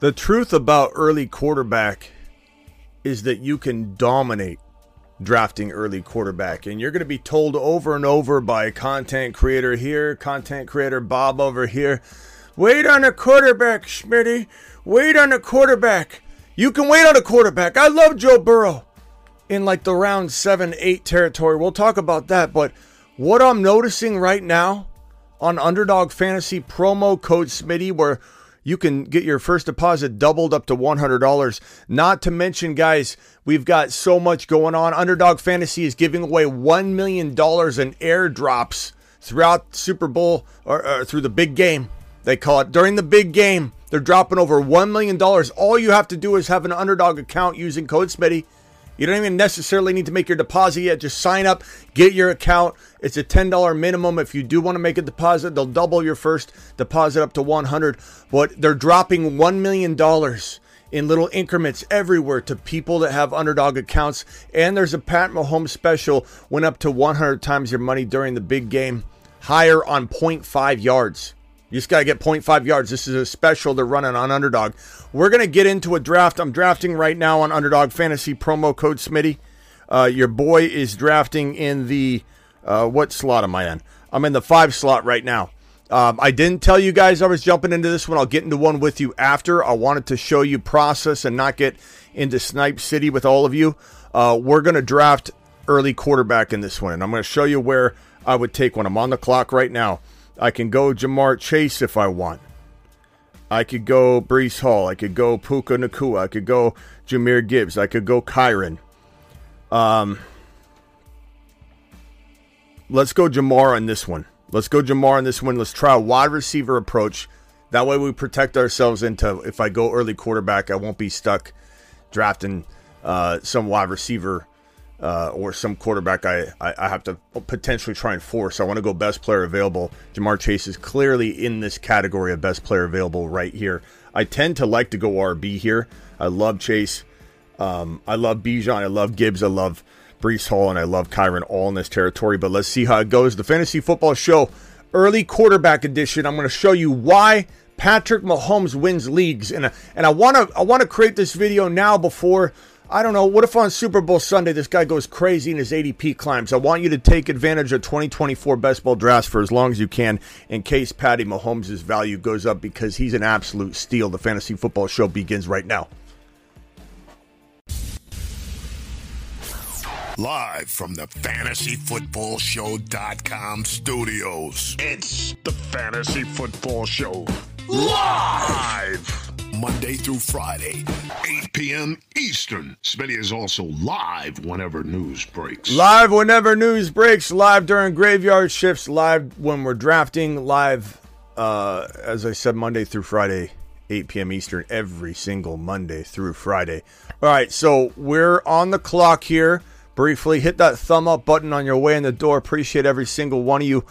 The truth about early quarterback is that you can dominate drafting early quarterback. And you're going to be told over and over by content creator here, content creator Bob over here, wait on a quarterback, Smitty. Wait on a quarterback. You can wait on a quarterback. I love Joe Burrow in like the round seven, eight territory. We'll talk about that. But what I'm noticing right now on Underdog Fantasy promo code Smitty, where you can get your first deposit doubled up to $100. Not to mention, guys, we've got so much going on. Underdog Fantasy is giving away $1 million in airdrops throughout Super Bowl or, or through the big game. They call it during the big game. They're dropping over $1 million. All you have to do is have an underdog account using code Smitty. You don't even necessarily need to make your deposit yet. Just sign up, get your account. It's a $10 minimum. If you do want to make a deposit, they'll double your first deposit up to 100. But they're dropping $1 million in little increments everywhere to people that have underdog accounts. And there's a Pat Mahomes special, went up to 100 times your money during the big game, higher on 0.5 yards. You just got to get 0.5 yards. This is a special they're running on Underdog. We're going to get into a draft. I'm drafting right now on Underdog Fantasy promo code Smitty. Uh, your boy is drafting in the uh, what slot am I in? I'm in the five slot right now. Um, I didn't tell you guys I was jumping into this one. I'll get into one with you after. I wanted to show you process and not get into Snipe City with all of you. Uh, we're going to draft early quarterback in this one, and I'm going to show you where I would take one. I'm on the clock right now. I can go Ja'Marr Chase if I want. I could go Breece Hall. I could go Puka Nacua. I could go Jahmyr Gibbs. I could go Kyren. Um, let's go Ja'Marr on this one. Let's go Ja'Marr on this one. Let's try a wide receiver approach. That way we protect ourselves into if I go early quarterback, I won't be stuck drafting uh, some wide receiver uh, or some quarterback I, I, I, have to potentially try and force. I want to go best player available. Ja'Marr Chase is clearly in this category of best player available right here. I tend to like to go RB here. I love Chase. Um, I love Bijan. I love Gibbs. I love Breece Hall. And I love Kyren all in this territory. But let's see how it goes. The Fantasy Football Show early quarterback edition. I'm going to show you why Patrick Mahomes wins leagues. And, and I want to I want to create this video now before – I don't know. What if on Super Bowl Sunday this guy goes crazy and his ADP climbs? I want you to take advantage of 2024 best ball drafts for as long as you can in case Patty Mahomes' value goes up because he's an absolute steal. The fantasy football show begins right now. Live from the fantasyfootballshow.com studios. It's the Fantasy Football Show. Live! Monday through Friday, 8 p.m. Eastern. Smitty is also live whenever news breaks. Live whenever news breaks, live during graveyard shifts, live when we're drafting, live, uh, as I said, Monday through Friday, 8 p.m. Eastern, every single Monday through Friday. All right, so we're on the clock here. Briefly, hit that thumb up button on your way in the door. Appreciate every single one of you.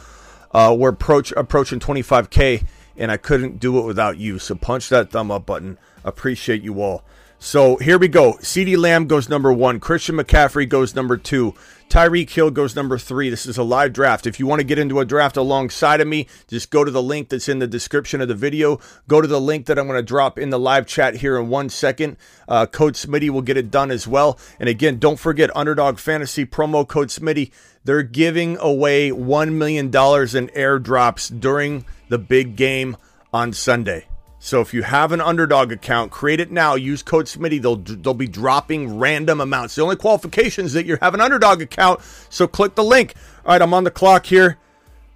Uh, we're approach, approaching 25K and I couldn't do it without you. So punch that thumb up button. Appreciate you all. So here we go. CeeDee Lamb goes number one. Christian McCaffrey goes number two. Tyreek Hill goes number three. This is a live draft. If you want to get into a draft alongside of me, just go to the link that's in the description of the video. Go to the link that I'm going to drop in the live chat here in one second. Uh, code Smitty will get it done as well. And again, don't forget Underdog Fantasy promo code Smitty. They're giving away $1 million in airdrops during the big game on Sunday. So if you have an underdog account, create it now. Use code Smitty. They'll they'll be dropping random amounts. The only qualification is that you have an underdog account. So click the link. All right, I'm on the clock here.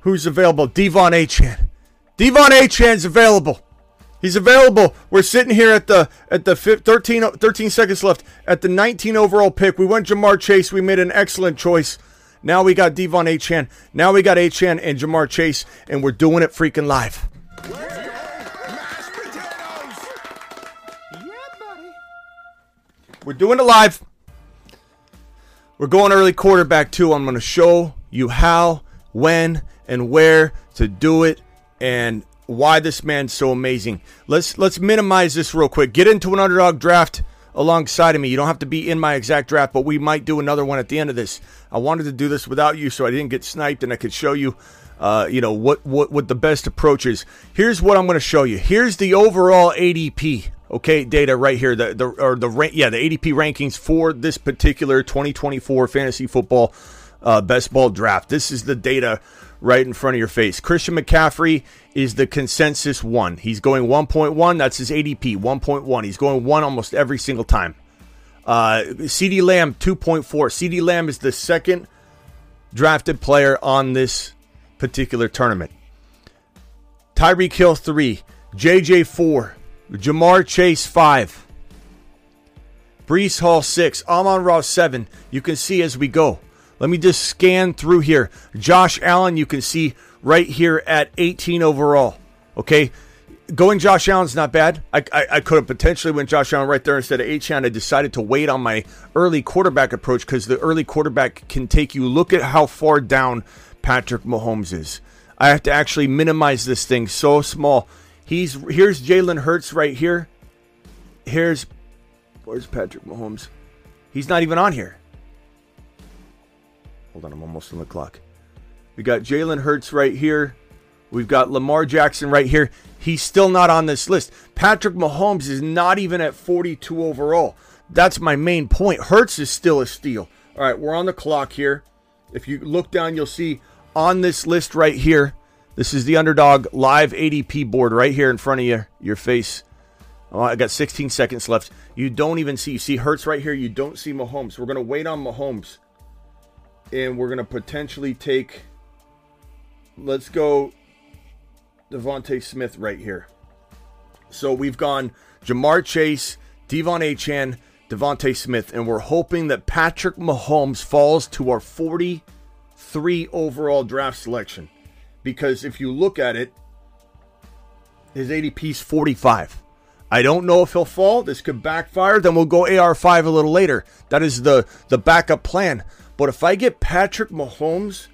Who's available? De'Von Achane. De'Von Achane's available. He's available. We're sitting here at the at the 13, 13 seconds left at the 19 overall pick. We went Ja'Marr Chase. We made an excellent choice. Now we got De'Von Achane. Now we got Achane and Ja'Marr Chase, and we're doing it freaking live. We're doing it live. We're going early quarterback too. I'm going to show you how, when, and where to do it, and why this man's so amazing. Let's let's minimize this real quick. Get into an underdog draft alongside of me. You don't have to be in my exact draft, but we might do another one at the end of this. I wanted to do this without you, so I didn't get sniped, and I could show you, uh, you know, what what what the best approach is. Here's what I'm going to show you. Here's the overall ADP. Okay, data right here. The the or the yeah the ADP rankings for this particular 2024 fantasy football uh, best ball draft. This is the data right in front of your face. Christian McCaffrey is the consensus one. He's going 1.1. That's his ADP, 1.1. He's going one almost every single time. Uh, CeeDee Lamb, 2.4. CeeDee Lamb is the second drafted player on this particular tournament. Tyreek Hill, 3. JJ, 4. Ja'Marr Chase, 5. Breece Hall, 6. Amon Ross, 7. You can see as we go. Let me just scan through here. Josh Allen, you can see right here at 18 overall. Okay. Going Josh Allen's not bad. I, I, I could have potentially went Josh Allen right there instead of Achane. I decided to wait on my early quarterback approach because the early quarterback can take you. Look at how far down Patrick Mahomes is. I have to actually minimize this thing so small. He's here's Jalen Hurts right here. Here's where's Patrick Mahomes? He's not even on here. Hold on, I'm almost on the clock. We got Jalen Hurts right here. We've got Lamar Jackson right here. He's still not on this list. Patrick Mahomes is not even at 42 overall. That's my main point. Hurts is still a steal. All right, we're on the clock here. If you look down, you'll see on this list right here. This is the underdog live ADP board right here in front of you, your face. Oh, I got 16 seconds left. You don't even see. You see Hurts right here. You don't see Mahomes. We're going to wait on Mahomes and we're going to potentially take. Let's go DeVonta Smith right here. So we've gone Ja'Marr Chase, De'Von Achane, DeVonta Smith, and we're hoping that Patrick Mahomes falls to our 43 overall draft selection. Because if you look at it, his ADP is 45. I don't know if he'll fall. This could backfire. Then we'll go AR5 a little later. That is the the backup plan. But if I get Patrick Mahomes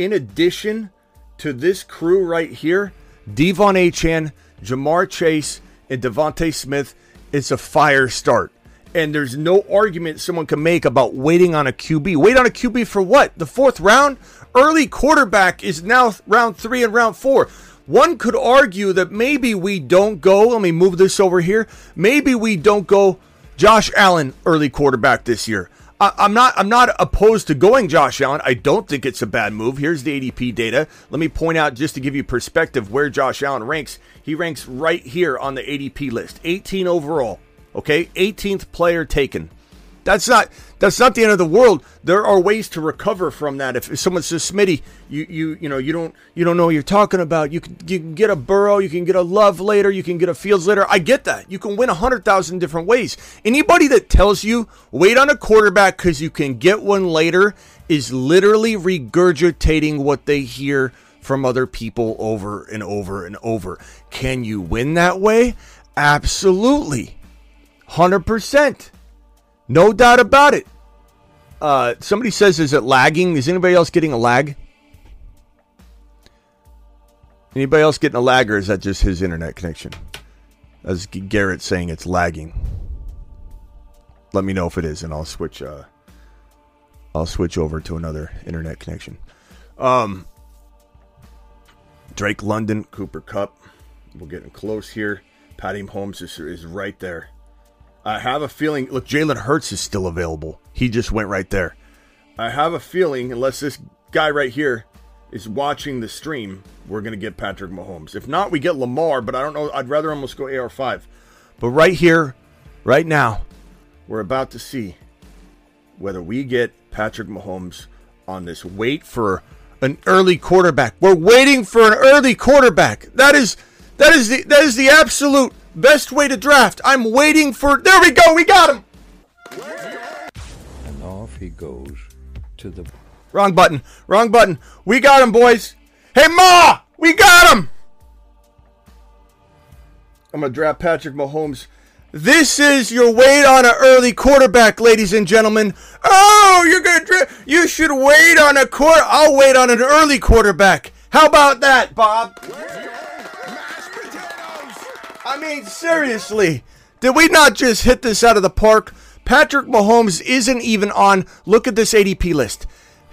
in addition to this crew right here, De'Von Achane, Ja'Marr Chase, and DeVonta Smith, it's a fire start. And there's no argument someone can make about waiting on a QB. Wait on a QB for what? The fourth round? Early quarterback is now round three and round four. One could argue that maybe we don't go. Let me move this over here. Maybe we don't go Josh Allen early quarterback this year. I, am not. I'm not opposed to going Josh Allen. I don't think it's a bad move. Here's the ADP data. Let me point out just to give you perspective where Josh Allen ranks. He ranks right here on the ADP list, 18 overall. Okay, 18th player taken. That's not that's not the end of the world. There are ways to recover from that. If, someone says, "Smitty, you you you know you don't you don't know what you're talking about," you can you can get a Burrow, you can get a Love later, you can get a Fields later. I get that. You can win a hundred thousand different ways. Anybody that tells you wait on a quarterback because you can get one later is literally regurgitating what they hear from other people over and over and over. Can you win that way? Absolutely, hundred percent. No doubt about it. Uh, somebody says, is it lagging? Is anybody else getting a lag? Anybody else getting a lag, or is that just his internet connection? As Garrett saying it's lagging. Let me know if it is, and I'll switch. Uh, I'll switch over to another internet connection. Um, Drake London, Cooper Kupp. We're getting close here. Patty Holmes is, is right there. I have a feeling. Look, Jalen Hurts is still available. He just went right there. I have a feeling, unless this guy right here is watching the stream, we're going to get Patrick Mahomes. If not, we get Lamar, but I don't know. I'd rather almost go AR5. But right here, right now, we're about to see whether we get Patrick Mahomes on this wait for an early quarterback. We're waiting for an early quarterback. That is that is the that is the absolute Best way to draft. I'm waiting for. There we go. We got him. And off he goes to the. Wrong button. Wrong button. We got him, boys. Hey, Ma! We got him! I'm going to draft Patrick Mahomes This is your wait on an early quarterback, ladies and gentlemen. Oh, you're gonna draft. you should wait on a quarter. I'll wait on an early quarterback. How about that, Bob? I mean, seriously, did we not just hit this out of the park? Patrick Mahomes isn't even on. Look at this ADP list.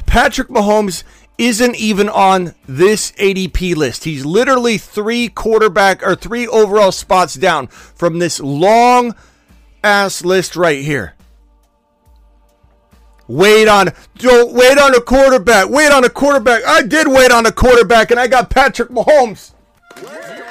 Patrick Mahomes isn't even on this ADP list. He's literally three quarterback or three overall spots down from this long ass list right here. Wait on, don't wait on a quarterback. Wait on a quarterback. I did wait on a quarterback, and I got Patrick Mahomes. Woo!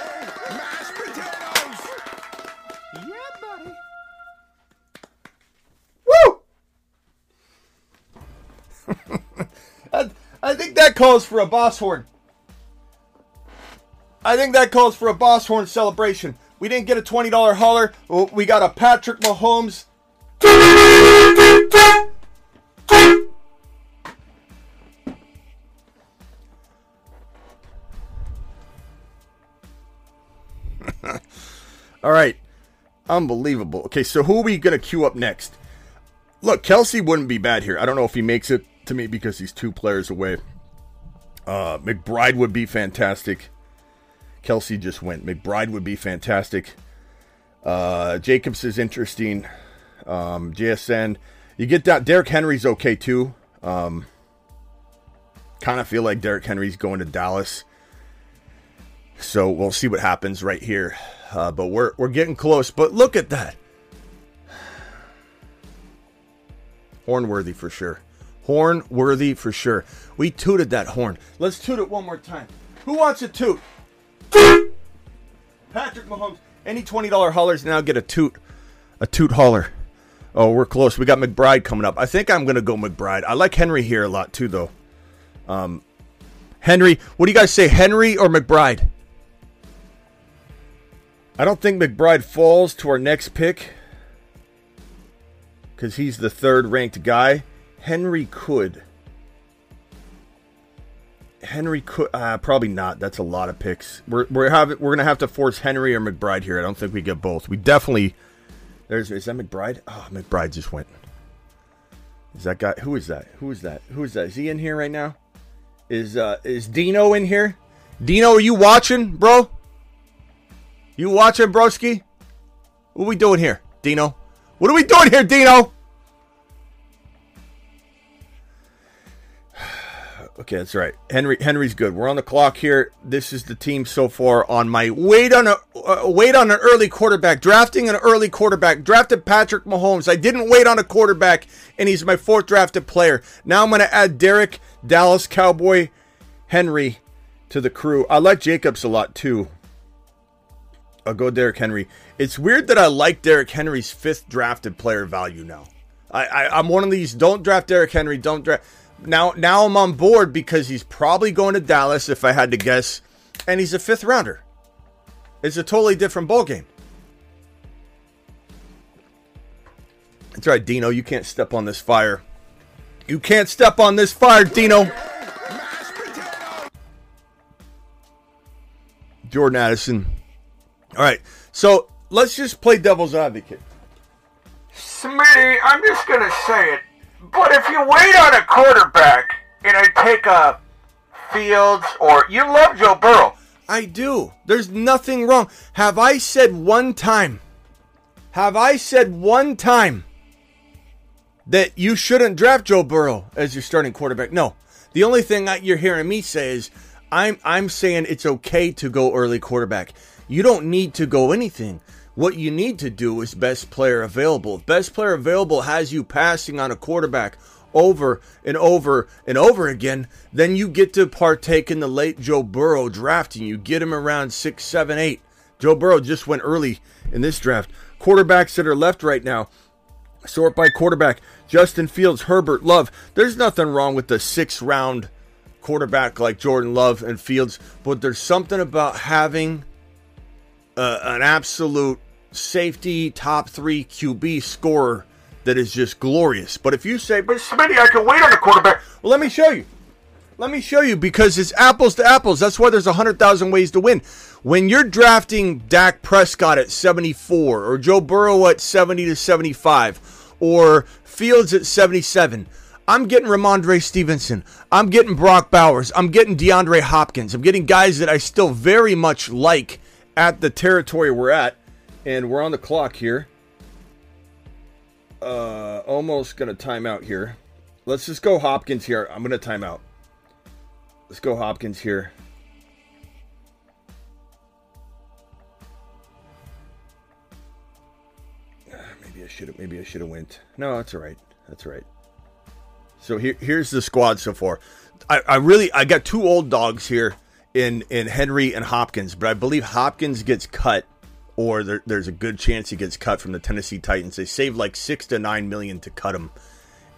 I, think that calls for a boss horn. I think that calls for a boss horn celebration. We didn't get a $20 hauler. Oh, we got a Patrick Mahomes. All right. Unbelievable. Okay, so who are we going to queue up next? Look, Kelsey wouldn't be bad here. I don't know if he makes it to me because he's two players away. Uh, McBride would be fantastic. Kelsey just went. McBride would be fantastic. Uh, Jacobs is interesting. Um, JSN. You get that. Derrick Henry's okay too. Um, kind of feel like Derrick Henry's going to Dallas. So we'll see what happens right here. Uh, but we're we're getting close. But look at that. Hornworthy for sure. Horn worthy for sure. We tooted that horn. Let's toot it one more time. Who wants a toot? Patrick Mahomes. Any $20 haulers now get a toot. A toot hauler. Oh, we're close. We got McBride coming up. I think I'm going to go McBride. I like Henry here a lot too, though. Um, Henry, what do you guys say, Henry or McBride? I don't think McBride falls to our next pick because he's the third ranked guy. Henry could. Henry could uh, probably not. That's a lot of picks. We're we're have we're gonna have to force Henry or McBride here. I don't think we get both. We definitely. There's is that McBride? Oh, McBride just went. Is that guy? Who is that? Who is that? Who is that? Is he in here right now? Is uh is Dino in here? Dino, are you watching, bro? You watching, broski? What are we doing here, Dino? What are we doing here, Dino? Okay, that's right. Henry Henry's good. We're on the clock here. This is the team so far on my wait on a uh, wait on an early quarterback. Drafting an early quarterback. Drafted Patrick Mahomes. I didn't wait on a quarterback, and he's my fourth drafted player. Now I'm going to add Derrick Dallas Cowboy Henry to the crew. I like Jacobs a lot too. I'll go Derrick Henry. It's weird that I like Derrick Henry's fifth drafted player value now. I, I I'm one of these. Don't draft Derrick Henry. Don't draft now now I'm on board because he's probably going to Dallas if I had to guess, and he's a fifth rounder. It's a totally different ball game. That's right, Dino. You can't step on this fire. You can't step on this fire, Dino. Jordan Addison. All right, so let's just play devil's advocate. Smitty, I'm just gonna say it. But if you wait on a quarterback and I take a Fields or you love Joe Burrow. I do. There's nothing wrong. Have I said one time? Have I said one time that you shouldn't draft Joe Burrow as your starting quarterback? No. The only thing you're hearing me say is I'm I'm saying it's okay to go early quarterback. You don't need to go anything. What you need to do is best player available. If best player available has you passing on a quarterback over and over and over again, then you get to partake in the late Joe Burrow drafting. You get him around six, seven, eight. Joe Burrow just went early in this draft. Quarterbacks that are left right now, sort by quarterback. Justin Fields, Herbert, Love. There's nothing wrong with the six round quarterback like Jordan Love and Fields, but there's something about having uh, an absolute safety top three QB scorer that is just glorious. But if you say, but Smitty, I can wait on the quarterback. Well, let me show you. Let me show you because it's apples to apples. That's why there's 100,000 ways to win. When you're drafting Dak Prescott at 74 or Joe Burrow at 70 to 75 or Fields at 77, I'm getting Rhamondre Stevenson. I'm getting Brock Bowers. I'm getting DeAndre Hopkins. I'm getting guys that I still very much like at the territory we're at. And we're on the clock here. Uh, almost going to time out here. Let's just go Hopkins here. I'm going to time out. Let's go Hopkins here. Maybe I should have. Maybe I should have went. No, that's all right. That's all right. So here, here's the squad so far. I, I really, I got two old dogs here in in Henry and Hopkins, but I believe Hopkins gets cut, or there, there's a good chance he gets cut from the Tennessee Titans. They save like six to nine million to cut him,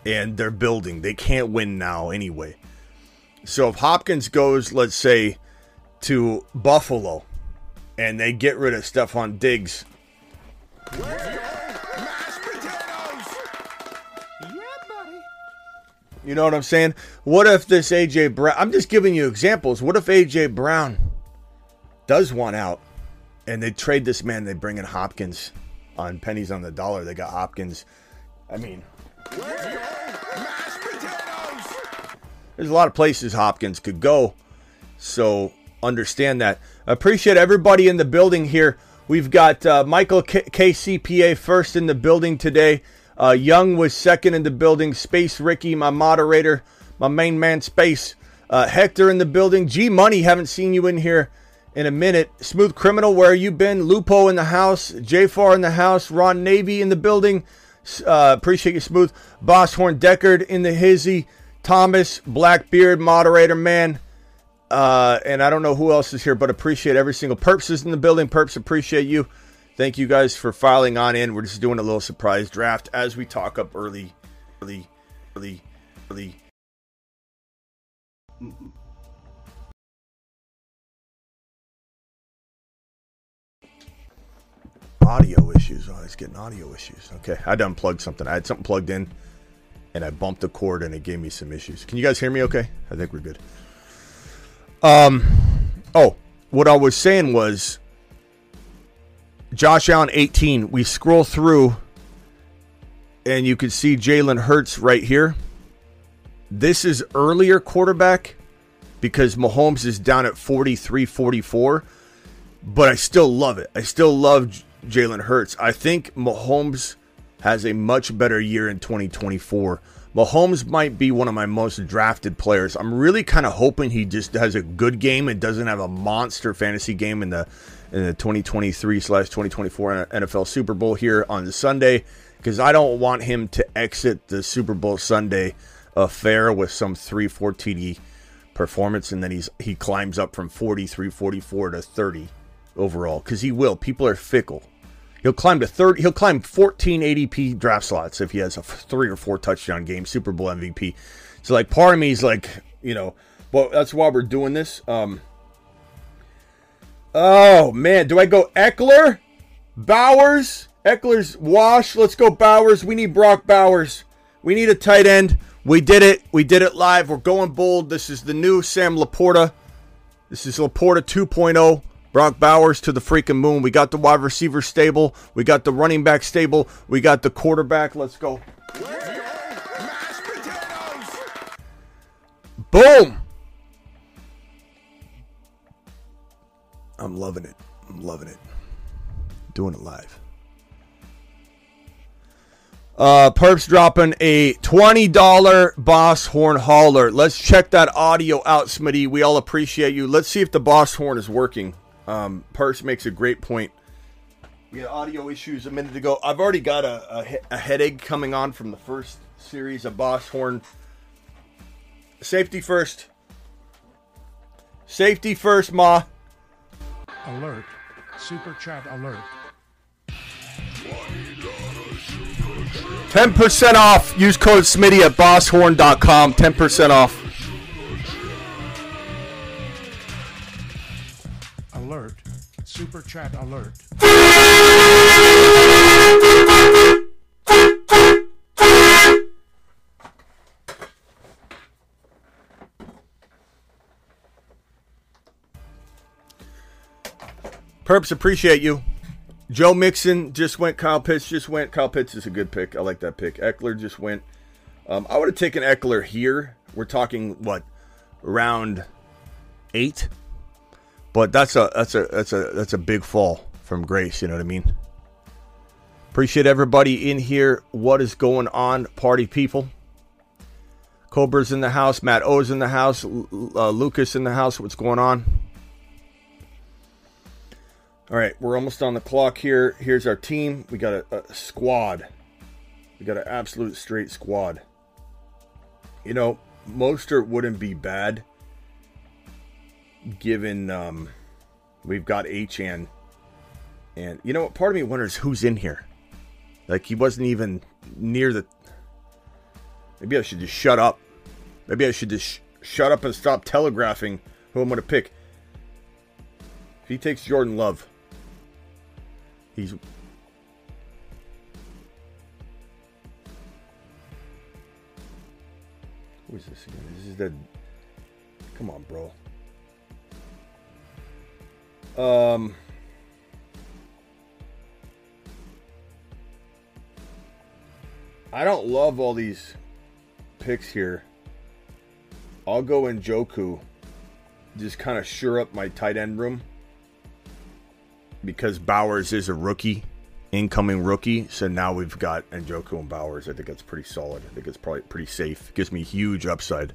and they're building. They can't win now anyway. So if Hopkins goes, let's say, to Buffalo, and they get rid of Stefon Diggs. You know what I'm saying? What if this AJ Brown? I'm just giving you examples. What if AJ Brown does want out, and they trade this man? They bring in Hopkins on pennies on the dollar. They got Hopkins. I mean, there's a lot of places Hopkins could go. So understand that. Appreciate everybody in the building here. We've got uh, Michael K- KCPA first in the building today. Uh, Young was second in the building. Space Ricky, my moderator, my main man, Space. Uh, Hector in the building. G Money, haven't seen you in here in a minute. Smooth Criminal, where you been? Lupo in the house. J Far in the house. Ron Navy in the building. Uh, appreciate you, Smooth. Boss Horn Deckard in the hizzy. Thomas, Blackbeard, moderator man. Uh, and I don't know who else is here, but appreciate every single Perps is in the building. Perps, appreciate you. Thank you guys for filing on in. We're just doing a little surprise draft as we talk up early, early, early, early. Audio issues. Oh, it's getting audio issues. Okay, I done plugged something. I had something plugged in and I bumped the cord and it gave me some issues. Can you guys hear me okay? I think we're good. Um oh, what I was saying was Josh Allen 18. We scroll through and you can see Jalen Hurts right here. This is earlier quarterback because Mahomes is down at 43 44, but I still love it. I still love Jalen Hurts. I think Mahomes has a much better year in 2024. Mahomes might be one of my most drafted players. I'm really kind of hoping he just has a good game and doesn't have a monster fantasy game in the in the 2023 slash 2024 NFL Super Bowl here on Sunday because I don't want him to exit the Super Bowl Sunday affair with some 3-4 TD performance and then he's he climbs up from 43 44 to 30 overall because he will. People are fickle. He'll climb to third. He'll climb 14 ADP draft slots if he has a three or four touchdown game, Super Bowl MVP. So like, part of me is like, you know, well, that's why we're doing this. Um. Oh man, do I go Ekeler, Bowers, Ekeler's wash? Let's go Bowers. We need Brock Bowers. We need a tight end. We did it. We did it live. We're going bold. This is the new Sam LaPorta. This is LaPorta 2.0. Brock Bowers to the freaking moon. We got the wide receiver stable. We got the running back stable. We got the quarterback. Let's go. Boom. I'm loving it. I'm loving it. Doing it live. Uh, Perps dropping a $20 Boss Horn hauler. Let's check that audio out, Smitty. We all appreciate you. Let's see if the Boss Horn is working. Um, makes a great point. We had audio issues a minute ago. I've already got a, a, a headache coming on from the first series of Boss Horn. Safety first. Safety first, Ma. Alert. Super chat alert. 10% off. Use code Smitty at bosshorn.com. 10% off. Super Chat alert. Perps, appreciate you. Joe Mixon just went. Kyle Pitts just went. Kyle Pitts is a good pick. I like that pick. Ekeler just went. Um, I would have taken Ekeler here. We're talking, what, round eight? But that's a that's a that's a that's a big fall from Grace. You know what I mean? Appreciate everybody in here. What is going on, party people? Cobra's in the house. Matt O's in the house. Uh, Lucas in the house. What's going on? All right, we're almost on the clock here. Here's our team. We got a, a squad. We got an absolute straight squad. You know, Mostert wouldn't be bad given um, we've got Achane. And you know what? Part of me wonders who's in here. Like he wasn't even near the. Maybe I should just shut up. Maybe I should just sh- shut up and stop telegraphing who I'm going to pick. If he takes Jordan Love, he's Who is this again? This is the. Come on, bro. Um. I don't love all these picks here. I'll go Njoku. Just kind of sure up my tight end room. Because Bowers is a rookie, incoming rookie. So now we've got Njoku and Bowers. I think that's pretty solid. I think it's probably pretty safe. Gives me huge upside.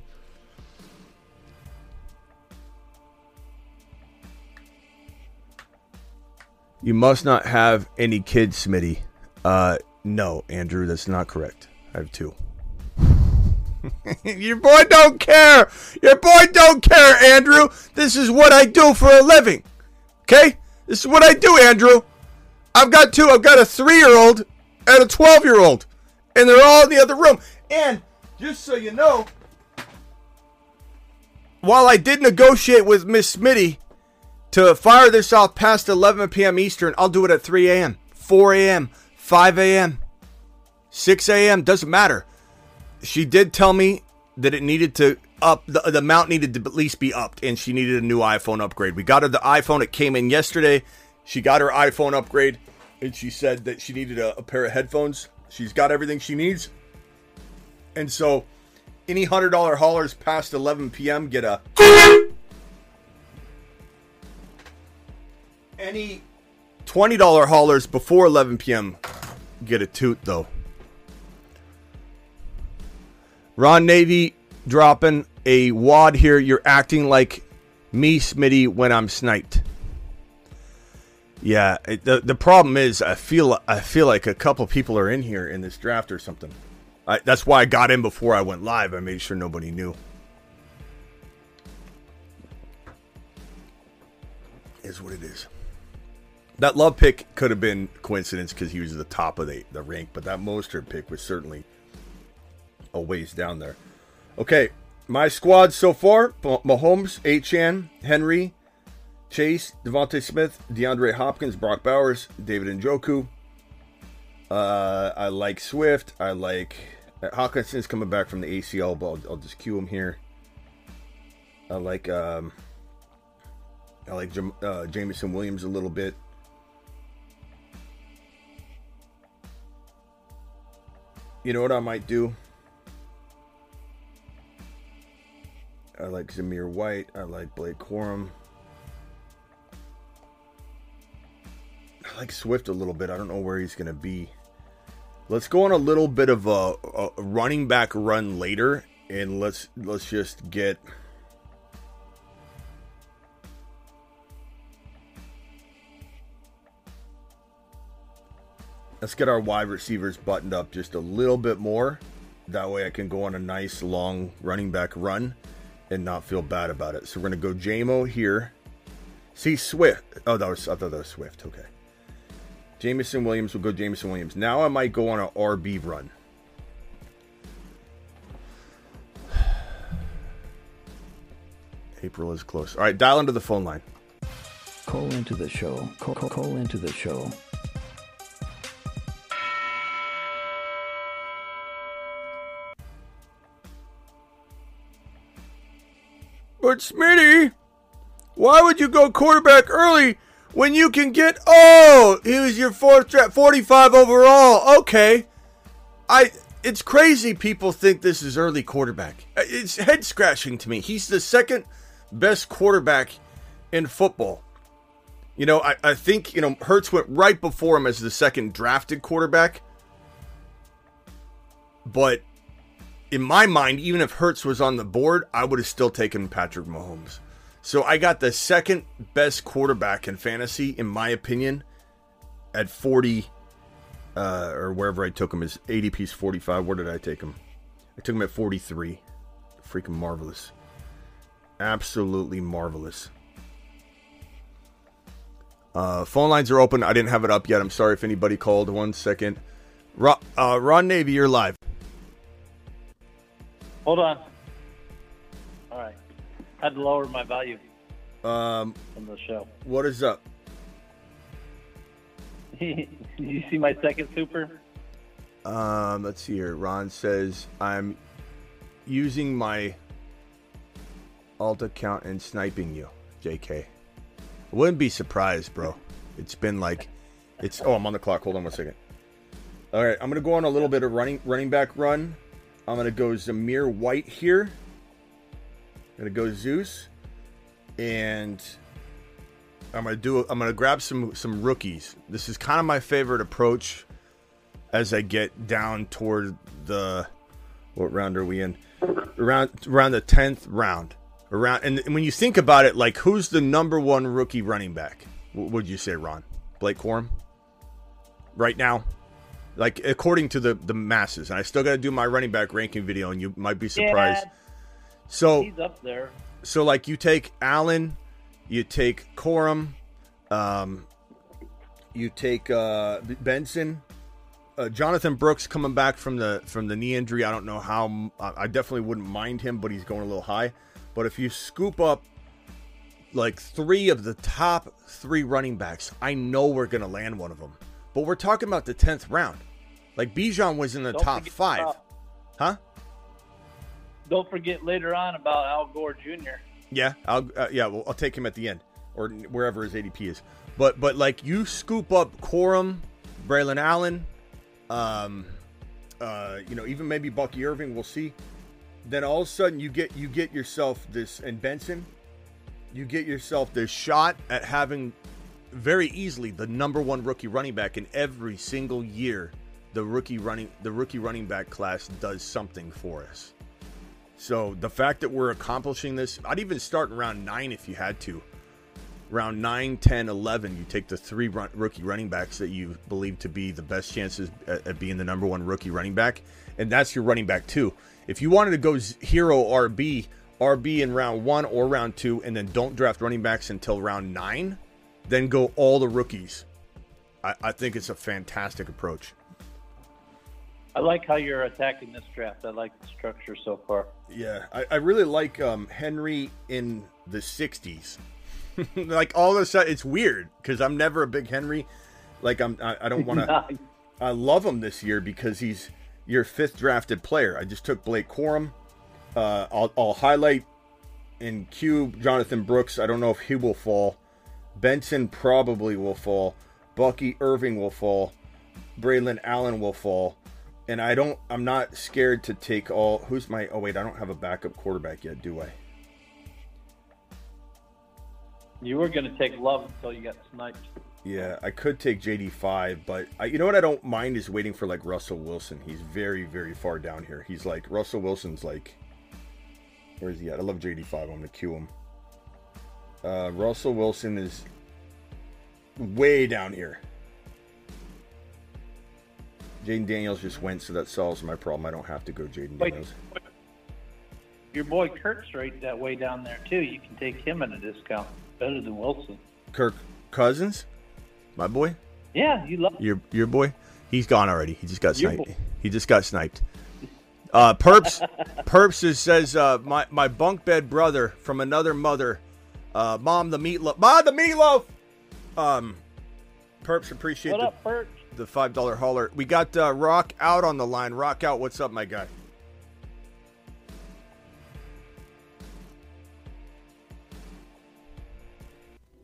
You must not have any kids, Smitty. Uh, no, Andrew, that's not correct. I have two. Your boy don't care. Your boy don't care, Andrew. This is what I do for a living. Okay? This is what I do, Andrew. I've got two. I've got a three year old and a 12 year old. And they're all in the other room. And just so you know, while I did negotiate with Miss Smitty to fire this off past 11 p.m. Eastern, I'll do it at 3 a.m., 4 a.m., 5 a.m., 6 a.m. Doesn't matter. She did tell me that it needed to up the, the amount needed to at least be upped, and she needed a new iPhone upgrade. We got her the iPhone. It came in yesterday. She got her iPhone upgrade, and she said that she needed a, a pair of headphones. She's got everything she needs, and so any hundred dollar haulers past 11 p.m. get a any twenty dollar haulers before 11 p.m. get a toot though. Ron Navy dropping a wad here. You're acting like me, Smitty, when I'm sniped. Yeah, it, the the problem is I feel I feel like a couple people are in here in this draft or something. I, that's why I got in before I went live. I made sure nobody knew. Is what it is. That love pick could have been coincidence because he was at the top of the, the rank, but that Mostert pick was certainly a ways down there. Okay, my squad so far: Mahomes, Achane, Henry, Chase, DeVonta Smith, DeAndre Hopkins, Brock Bowers, David Njoku. Uh, I like Swift. I like Hockenson's coming back from the ACL, but I'll, I'll just cue him here. I like um, I like uh, Jameson Williams a little bit. You know what I might do? I like Zamir White. I like Blake Corum. I like Swift a little bit. I don't know where he's going to be. Let's go on a little bit of a, a, running back run later, and let's let's just get. Let's get our wide receivers buttoned up just a little bit more. That way, I can go on a nice long running back run and not feel bad about it. So we're gonna go JMO here. See Swift. Oh, that was I thought that was Swift. Okay. Jameson Williams will go Jameson Williams. Now I might go on an RB run. April is close. All right, dial into the phone line. Call into the show. Call, call, call into the show. But Smitty, why would you go quarterback early When you can get oh, he was your fourth draft, 45 overall. Okay. I it's crazy people think this is early quarterback. It's head scratching to me. He's the second best quarterback in football. You know, I, I think, you know, Hurts went right before him as the second drafted quarterback. But in my mind, even if Hurts was on the board, I would have still taken Patrick Mahomes. So I got the second best quarterback in fantasy, in my opinion, at 40 uh, or wherever I took him. His ADP's 45. Where did I take him? I took him at 43. Freaking marvelous. Absolutely marvelous. Uh, phone lines are open. I didn't have it up yet. I'm sorry if anybody called. One second. Uh, Ron Navy, you're live. Hold on. All right. I Had to lower my volume Um, on the show. what is up? you see my second super? Um, let's see here. Ron says I'm using my alt account and sniping you. JK. I wouldn't be surprised, bro. It's been like it's oh, I'm on the clock. Hold on one second. All right, I'm gonna go on a little bit of running running back run. I'm gonna go Zamir White here. I'm gonna go Zeus, and I'm gonna do. I'm gonna grab some some rookies. This is kind of my favorite approach as I get down toward the what round are we in? Around around the tenth round. Around and when you think about it, like who's the number one rookie running back? What would you say, Ron? Blake Corum? Right now? Like according to the the masses, and I still got to do my running back ranking video, and you might be surprised. Yeah, So he's up there. so like you take Allen, you take Corum, um, you take uh, Benson, uh, Jonathan Brooks coming back from the from the knee injury. I don't know how. I definitely wouldn't mind him, but he's going a little high. But if you scoop up like three of the top three running backs, I know we're going to land one of them. But we're talking about the tenth round. Like Bijan was in the Don't top five, about- huh? Don't forget later on about Al Gore Jr. Yeah, I'll uh, yeah, well, I'll take him at the end or wherever his ADP is. But but like you scoop up Corum, Braelon Allen, um, uh, you know, even maybe Bucky Irving. We'll see. Then all of a sudden you get you get yourself this and Benson, you get yourself this shot at having very easily the number one rookie running back in every single year. The rookie running the rookie running back class does something for us. So the fact that we're accomplishing this, I'd even start in round nine if you had to. Round 9, 10, 11, you take the three run, rookie running backs that you believe to be the best chances at, at being the number one rookie running back, and that's your running back two. If you wanted to go hero RB, RB in round one or round two, and then don't draft running backs until round nine, then go all the rookies. I, I think it's a fantastic approach. I like how you're attacking this draft. I like the structure so far. Yeah, I, I really like um, Henry in the 60s. like all of a sudden, it's weird because I'm never a big Henry. Like I'm, I, I don't want to. I love him this year because he's your fifth drafted player. I just took Blake Corum. Uh, I'll, I'll highlight in Q Jonathan Brooks. I don't know if he will fall. Benson probably will fall. Bucky Irving will fall. Braelon Allen will fall. And I don't. I'm not scared to take all. Who's my? Oh wait, I don't have a backup quarterback yet, do I? You were going to take Love until you got sniped. Yeah, I could take JD5, but I, you know what I don't mind is waiting for like Russell Wilson. He's very, very far down here. He's like Russell Wilson's like, where is he at? I love JD5. I'm gonna cue him. Uh, Russell Wilson is way down here. Jayden Daniels just went, so that solves my problem. I don't have to go Jayden Daniels. your boy Kirk's right that way down there too. You can take him at a discount. Better than Wilson. Kirk Cousins, my boy. Yeah, you love. Your your boy, he's gone already. He just got Your sniped. boy. He just got sniped. Uh, Perps, Perps is, says uh, my my bunk bed brother from another mother, uh, mom the meatloaf, mom the meatloaf. Um, Perps appreciate What the, up, Bert? the five dollar hauler. We got uh, Rock out on the line. Rock out. What's up, my guy?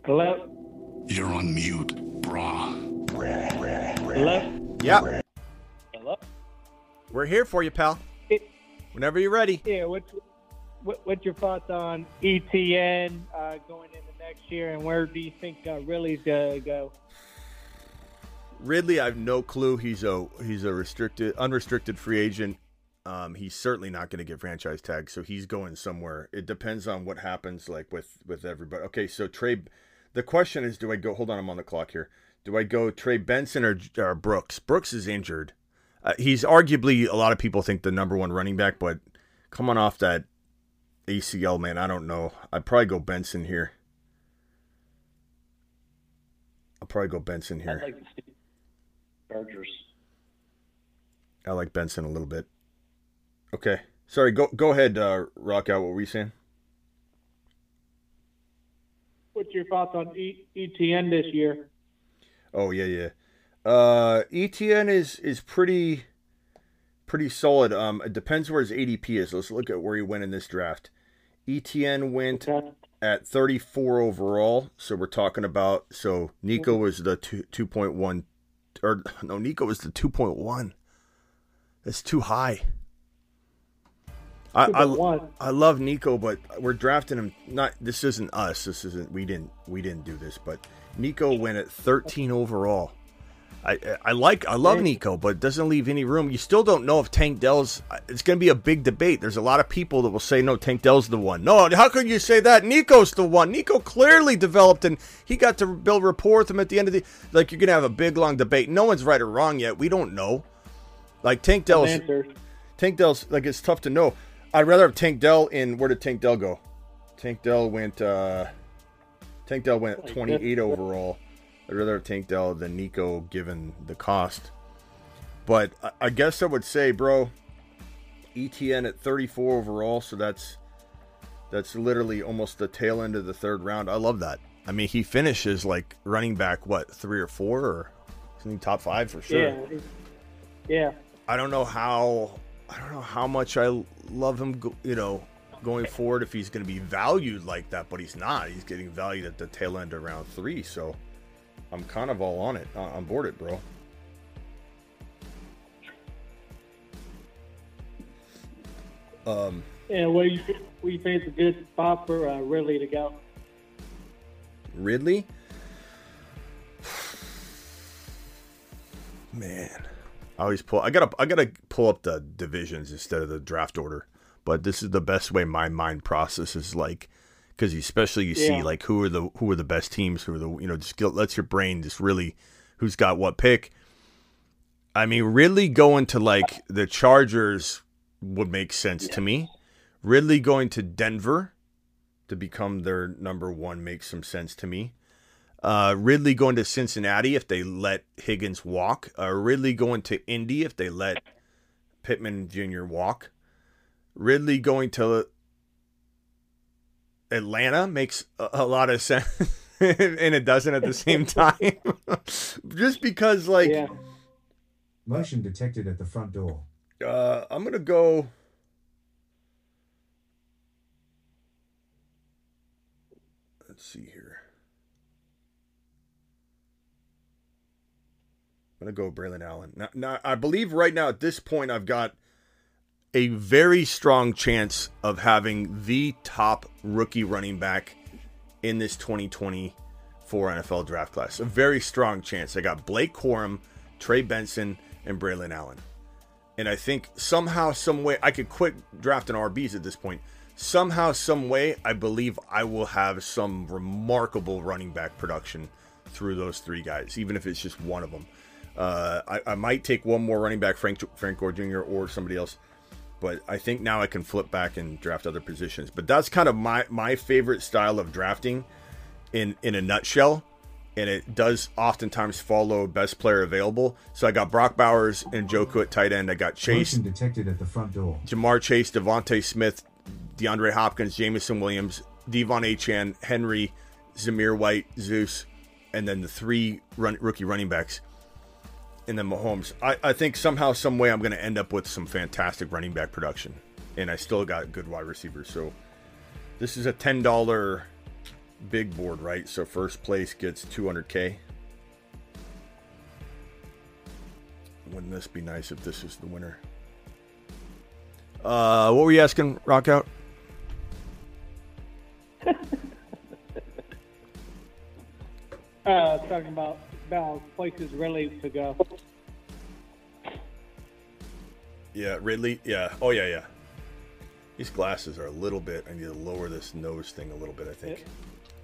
Hello. You're on mute, brah. Hello? Yeah, Hello? we're here for you, pal. Whenever you're ready. Yeah, what's what, what's your thoughts on ETN uh, going into next year, and where do you think uh, Ridley's gonna go? Ridley, I have no clue. He's a he's a restricted, unrestricted free agent. Um, he's certainly not going to get franchise tag, so he's going somewhere. It depends on what happens, like with with everybody. Okay, so Trey, the question is, do I go? Hold on, I'm on the clock here. Do I go Trey Benson or, or Brooks? Brooks is injured. Uh, he's arguably a lot of people think the number one running back, but coming off that ACL, man, I don't know. I'd probably go Benson here. I'll probably go Benson here. I'd like Chargers. I like Benson a little bit. Okay. Sorry, go go ahead, uh, rock out. What were you saying? What's your thoughts on e- ETN this year? Oh yeah, yeah. Uh, ETN is is pretty pretty solid. Um, it depends where his ADP is. Let's look at where he went in this draft. ETN went Okay. at 34 overall. So we're talking about so Nico was the two, 2.1 or no, Nico was the 2.1. That's too high. I, I, I love Nico, but we're drafting him. Not this isn't us. This isn't we didn't we didn't do this, but Nico went at 13 overall. I I like I love Nico, but it doesn't leave any room. You still don't know if Tank Dell's. It's going to be a big debate. There's a lot of people that will say no, Tank Dell's the one. No, how could you say that? Nico's the one. Nico clearly developed and he got to build rapport with him at the end of the. Like you're going to have a big long debate. No one's right or wrong yet. We don't know. Like Tank Dell's. Tank Dell's like it's tough to know. I'd rather have Tank Dell in. Where did Tank Dell go? Tank Dell went. uh Tank Dell went 28 overall. I'd rather have Tank Dell than Nico, given the cost. But I, guess I would say, bro, ETN at 34 overall. So that's that's literally almost the tail end of the third round. I love that. I mean, he finishes like running back, what three or four, or isn't top five for sure? Yeah. Yeah. I don't know how I don't know how much I love him. You know, going forward if he's going to be valued like that, but he's not. He's getting valued at the tail end of round three, so I'm kind of all on it, uh, on board it, bro. Um, And what do you what do you think is a good spot for uh, Ridley to go? Ridley, man, I always pull. I gotta I gotta pull up the divisions instead of the draft order. But this is the best way my mind processes like because especially you see like who are the who are the best teams who are the you know just get, lets your brain just really who's got what pick. I mean, Ridley going to like the Chargers would make sense to me. Ridley going to Denver to become their number one makes some sense to me. Uh, Ridley going to Cincinnati if they let Higgins walk. Uh, Ridley going to Indy if they let Pittman Jr. walk. Ridley going to Atlanta makes a, a lot of sense, and it doesn't at the same time. Just because, like, Yeah. Motion detected at the front door. uh, I'm gonna go. Let's see here. I'm gonna go Braelon Allen. Now, now, I believe right now at this point I've got a very strong chance of having the top rookie running back in this 2024 NFL draft class. A very strong chance. I got Blake Corum, Trey Benson, and Braelon Allen. And I think somehow, some way, I could quit drafting RBs at this point. Somehow, some way, I believe I will have some remarkable running back production through those three guys, even if it's just one of them. Uh, I, I might take one more running back, Frank Frank Gore Jr. or somebody else, but I think now I can flip back and draft other positions. But that's kind of my my favorite style of drafting, in in a nutshell and it does oftentimes follow best player available. So I got Brock Bowers and Njoku at tight end. I got Chase, Motion detected at the front door. Ja'Marr Chase, DeVonta Smith, DeAndre Hopkins, Jameson Williams, De'Von Achane, Henry, Zamir White, Zeus, and then the three run, rookie running backs. And then Mahomes. I, I think somehow, some way, I'm going to end up with some fantastic running back production, and I still got good wide receivers. So this is a ten dollar big board, right? So first place gets 200k. Wouldn't this be nice if this is the winner? Uh, what were you asking, Rockout? Uh, talking about about places really to go. Yeah, Ridley. Yeah. Oh, yeah, yeah. These glasses are a little bit. I need to lower this nose thing a little bit. I think.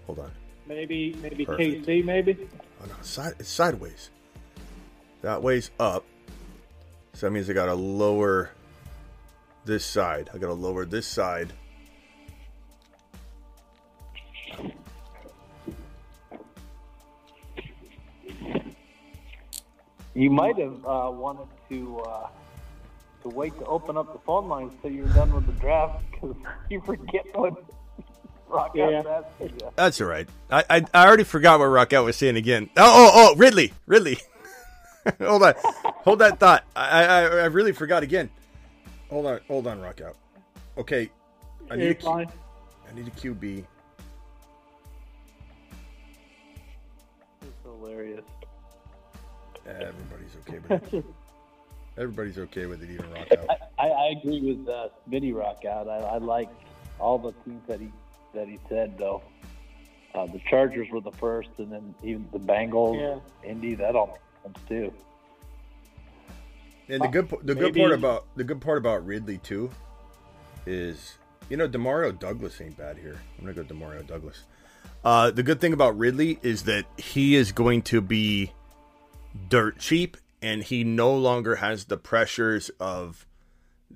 Hold on. Maybe maybe Perfect. KC maybe. Oh no, side. It's sideways. That way's up. So that means I gotta lower this side. I gotta lower this side. You might have uh, wanted to uh, to wait to open up the phone lines till you're done with the draft because you forget what Rock Yeah. asking you. That's all right. I, I I already forgot what Rockout was saying again. Oh oh oh Ridley Ridley. hold on, hold that thought. I, I I really forgot again. Hold on, hold on, Rockout. Okay, I need a You're Q- fine. I need a QB. Everybody's okay with it. Everybody's okay with it, even Rockout. I, I agree with uh, Smitty Rock out. I, I like all the teams that he that he said though. Uh, the Chargers were the first, and then even the Bengals, Yeah. Indy. That all makes sense too. And the good the good Maybe- part about the good part about Ridley too is you know Demario Douglas ain't bad here. I'm gonna go Demario Douglas. Uh, the good thing about Ridley is that he is going to be dirt cheap, and he no longer has the pressures of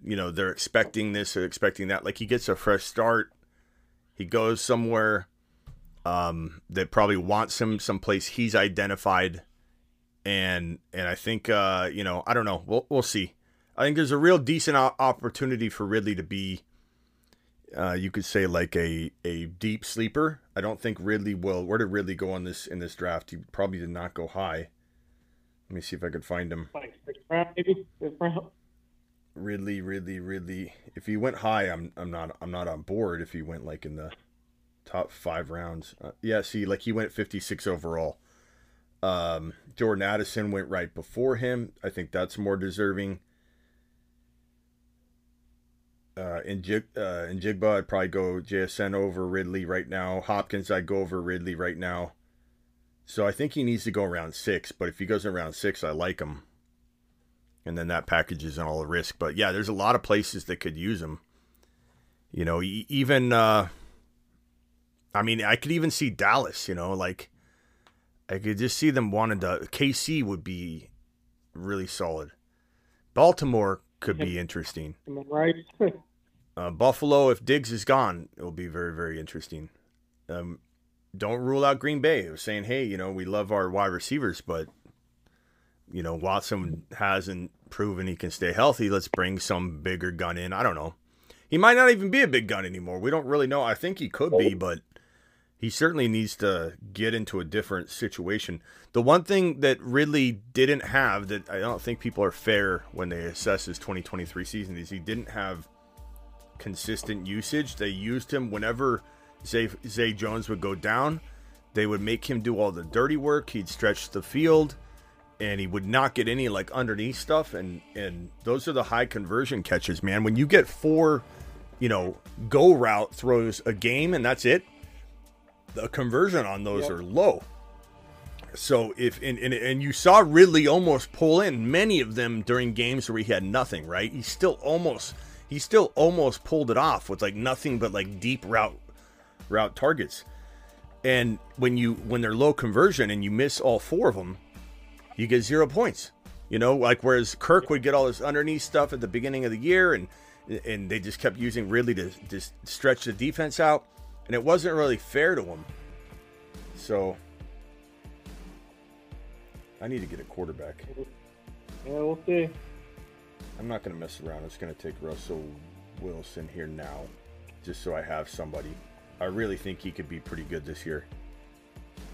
you know they're expecting this or expecting that. Like he gets a fresh start. He goes somewhere um, that probably wants him someplace he's identified and and I think uh, you know I don't know we'll we'll see. I think there's a real decent opportunity for Ridley to be, uh, you could say like a a deep sleeper. I don't think Ridley will. Where did Ridley go on this in this draft? He probably did not go high. Let me see if I could find him. Like sixth round maybe. Fifth round. Ridley, Ridley, Ridley. If he went high, I'm I'm not I'm not on board. If he went like in the top five rounds, uh, yeah. See, like he went 56 overall. Um, Jordan Addison went right before him. I think that's more deserving. Uh, in Jig, uh, Njigba, I'd probably go JSN over Ridley right now. Hopkins, I'd go over Ridley right now. So I think he needs to go around six. But if he goes around six, I like him and then that package is all the risk. But yeah, there's a lot of places that could use him. You know, even uh I mean, I could even see Dallas. You know, like I could just see them wanting to. KC would be really solid. Baltimore could be interesting. Right? Uh, Buffalo, if Diggs is gone, it will be very, very interesting. Um, don't rule out Green Bay. Was saying, hey, you know, we love our wide receivers, but you know, Watson hasn't proven he can stay healthy. Let's bring some bigger gun in. I don't know. He might not even be a big gun anymore. We don't really know. I think he could be, but he certainly needs to get into a different situation. The one thing that Ridley didn't have that I don't think people are fair when they assess his 2023 season is he didn't have consistent usage. They used him whenever Zay, Zay Jones would go down. They would make him do all the dirty work. He'd stretch the field and he would not get any like underneath stuff and and those are the high conversion catches man when you get four you know go route throws a game and that's it the conversion on those Yep. are low so if and, and and you saw Ridley almost pull in many of them during games where he had nothing right he still almost he still almost pulled it off with like nothing but like deep route route targets and when you when they're low conversion and you miss all four of them you get zero points. You know, like whereas Kirk would get all this underneath stuff at the beginning of the year, and and they just kept using Ridley to just stretch the defense out, and it wasn't really fair to him. So I need to get a quarterback. Yeah, we'll see. I'm not going to mess around. I'm just going to take Russell Wilson here now, just so I have somebody. I really think he could be pretty good this year.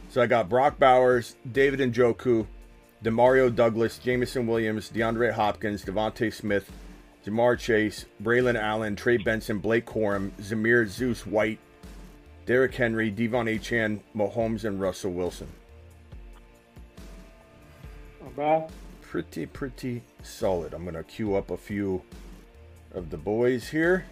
So I got Brock Bowers, David Njoku, Demario Douglas, Jameson Williams, DeAndre Hopkins, DeVonta Smith, Ja'Marr Chase, Braelon Allen, Trey Benson, Blake Corum, Zamir Zeus White, Derrick Henry, De'Von Achane, Mahomes, and Russell Wilson. Right. Pretty, pretty solid. I'm going to queue up a few of the boys here.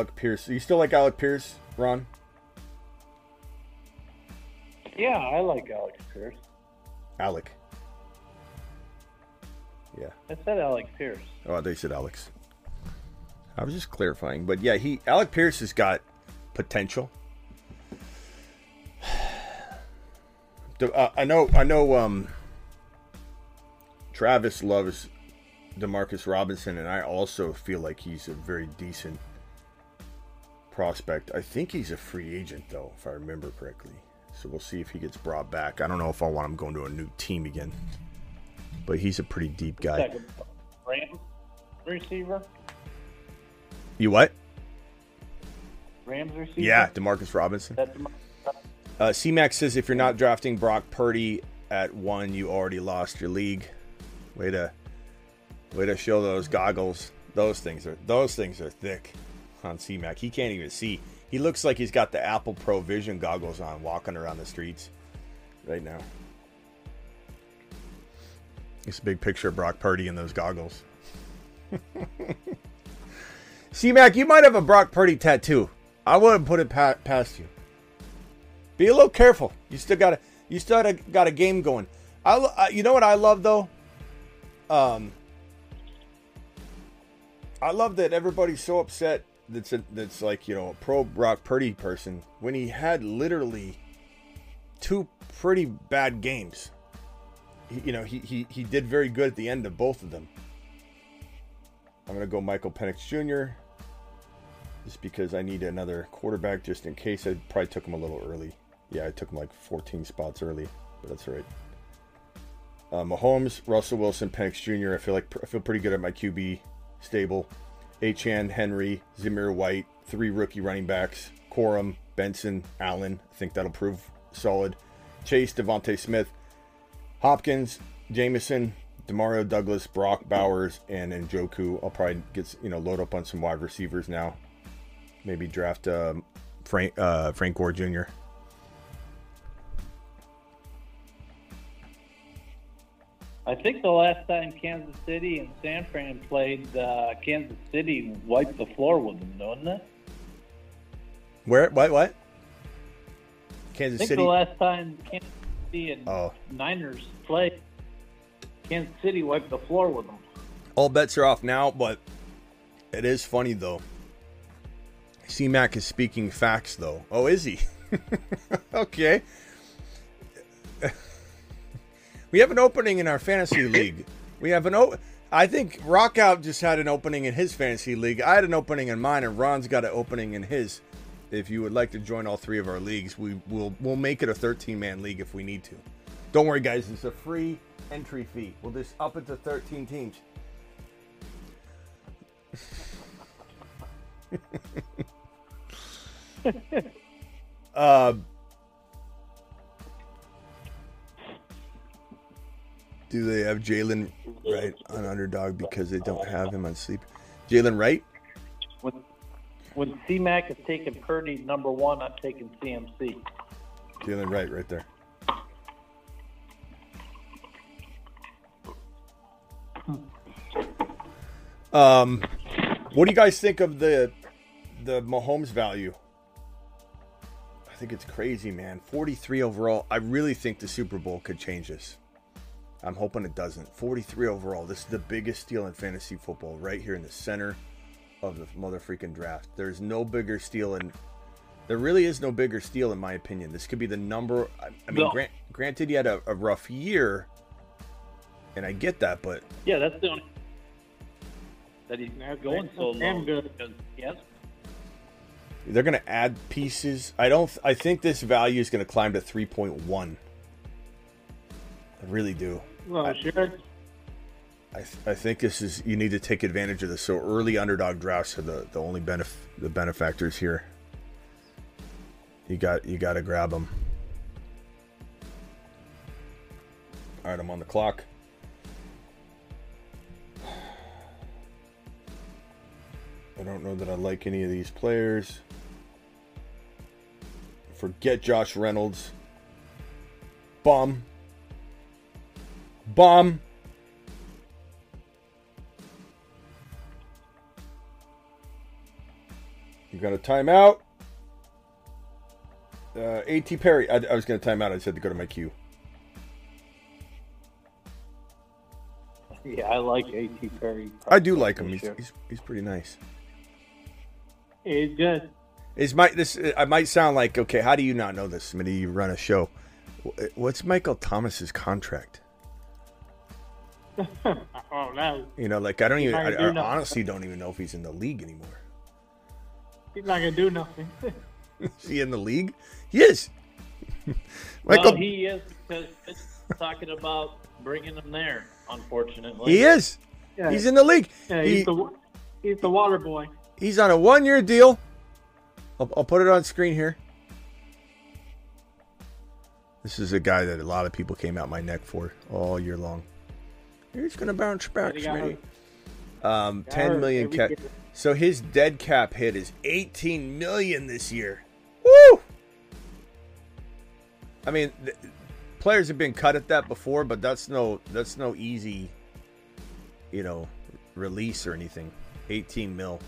Alec Pierce. You still like Alec Pierce, Ron? Yeah, I like Alex Pierce. Alec. Yeah. I said Alex Pierce. Oh, they said Alex. I was just clarifying, but yeah, he Alec Pierce has got potential. Uh, I know, I know. Um, Travis loves Demarcus Robinson, and I also feel like he's a very decent prospect. I think he's a free agent, though, if I remember correctly. So we'll see if he gets brought back. I don't know if I want him going to a new team again, but he's a pretty deep guy. Second Rams receiver. You what? Rams receiver. Yeah, Demarcus Robinson. Uh, C-Mac says if you're not drafting Brock Purdy at one, you already lost your league. Way to, way to show those goggles. Those things are those things are thick on C-Mac. He can't even see. He looks like he's got the Apple Pro Vision goggles on, walking around the streets right now. It's a big picture of Brock Purdy in those goggles. C-Mac, you might have a Brock Purdy tattoo. I wouldn't put it pa- past you. Be a little careful. You still got a you still got a, game going. I, I you know what I love though. Um, I love that everybody's so upset. That's a, that's like you know a pro Brock Purdy person when he had literally two pretty bad games. He, you know he, he he did very good at the end of both of them. I'm gonna go Michael Penix Jr. Just because I need another quarterback, just in case. I probably took him a little early. Yeah, I took him like 14 spots early, but that's all right. Uh, Mahomes, Russell Wilson, Penix Jr. I feel like I feel pretty good at my QB stable. Achane, Henry, Zamir White, three rookie running backs. Corum, Benson, Allen. I think that'll prove solid. Chase, DeVonta Smith, Hopkins, Jameson, Demario Douglas, Brock Bowers, and Njoku. I'll probably get you know load up on some wide receivers now. Maybe draft um, Frank uh, Frank Gore Jr. I think the last time Kansas City and San Fran played, uh, Kansas City wiped the floor with them, didn't they? Where? What? What? Kansas City. I think City. the last time Kansas City and Oh. Niners played, Kansas City wiped the floor with them. All bets are off now, but it is funny though. C Mac is speaking facts though. Oh, is he? okay. We have an opening in our fantasy league. We have an o- I think Rockout just had an opening in his fantasy league. I had an opening in mine, and Ron's got an opening in his. If you would like to join all three of our leagues, we will we'll make it a 13 man league if we need to. Don't worry, guys. It's a free entry fee. We'll just up it to 13 teams. uh, do they have Jaylen Wright on underdog because they don't have him on sleep? Jaylen Wright? When, when C-Mac is taking Purdy number one, I'm taking CMC. Jaylen Wright right there. Um, what do you guys think of the the Mahomes value? I think it's crazy, man. 43 overall. I really think the Super Bowl could change this. I'm hoping it doesn't. 43 overall. This is the biggest steal in fantasy football right here in the center of the mother freaking draft. There's no bigger steal in there really is no bigger steal in my opinion. This could be the number I, I mean No. grant, granted he had a, a rough year and I get that, but Yeah, that's the only that he's going so damn low. good. Because, yes, they're going to add pieces. I don't I think this value is going to climb to 3.1. I really do. Well, I- sure. I, th- I think this is you need to take advantage of this. So early underdog drafts are the, the only benef- the benefactors here. You got you got to grab them. All right, I'm on the clock. I don't know that I like any of these players. Forget Josh Reynolds. Bum. Bum. You got a timeout. Uh, A.T. Perry. I, I was going to time out. I said to go to my queue. Yeah, I like A.T. Perry. I do like him. He's, sure. he's, he's pretty nice. It's good. Is my this? I might sound like okay. How do you not know this? Smitty, you run a show. What's Michael Thomas's contract? Oh no, You know, like I don't even. I, do I honestly don't even know if he's in the league anymore. he's not gonna do nothing. Is he in the league? He is. Michael, Well, he is because it's talking about bringing him there. Unfortunately, he is. Yeah. He's in the league. yeah, He- he's the he's the water boy. He's on a one year deal. I'll, I'll put it on screen here. This is a guy that a lot of people came out my neck for all year long. He's going to bounce back, he Smitty. Um, Got 10 hurt million every cap. So his dead cap hit is 18 million this year. Woo! I mean, th- players have been cut at that before, but that's no that's no easy, you know, release or anything. 18 mil.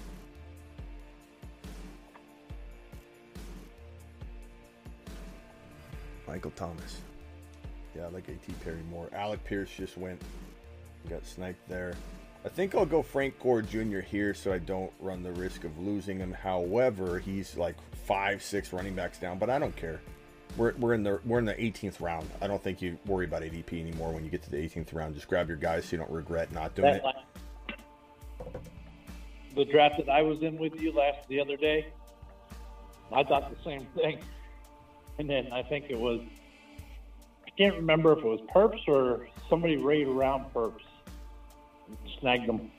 Michael Thomas. Yeah, I like AT Perry more. Alec Pierce just went. Got sniped there. I think I'll go Frank Gore Jr. here so I don't run the risk of losing him. However, he's like five, six running backs down, but I don't care. We're, we're in the we're in the 18th round. I don't think you worry about ADP anymore when you get to the 18th round. Just grab your guys so you don't regret not doing That it. the draft that I was in with you last the other day, I thought the same thing. And then I think it was, I can't remember if it was Perps or somebody right around Perps snagged them.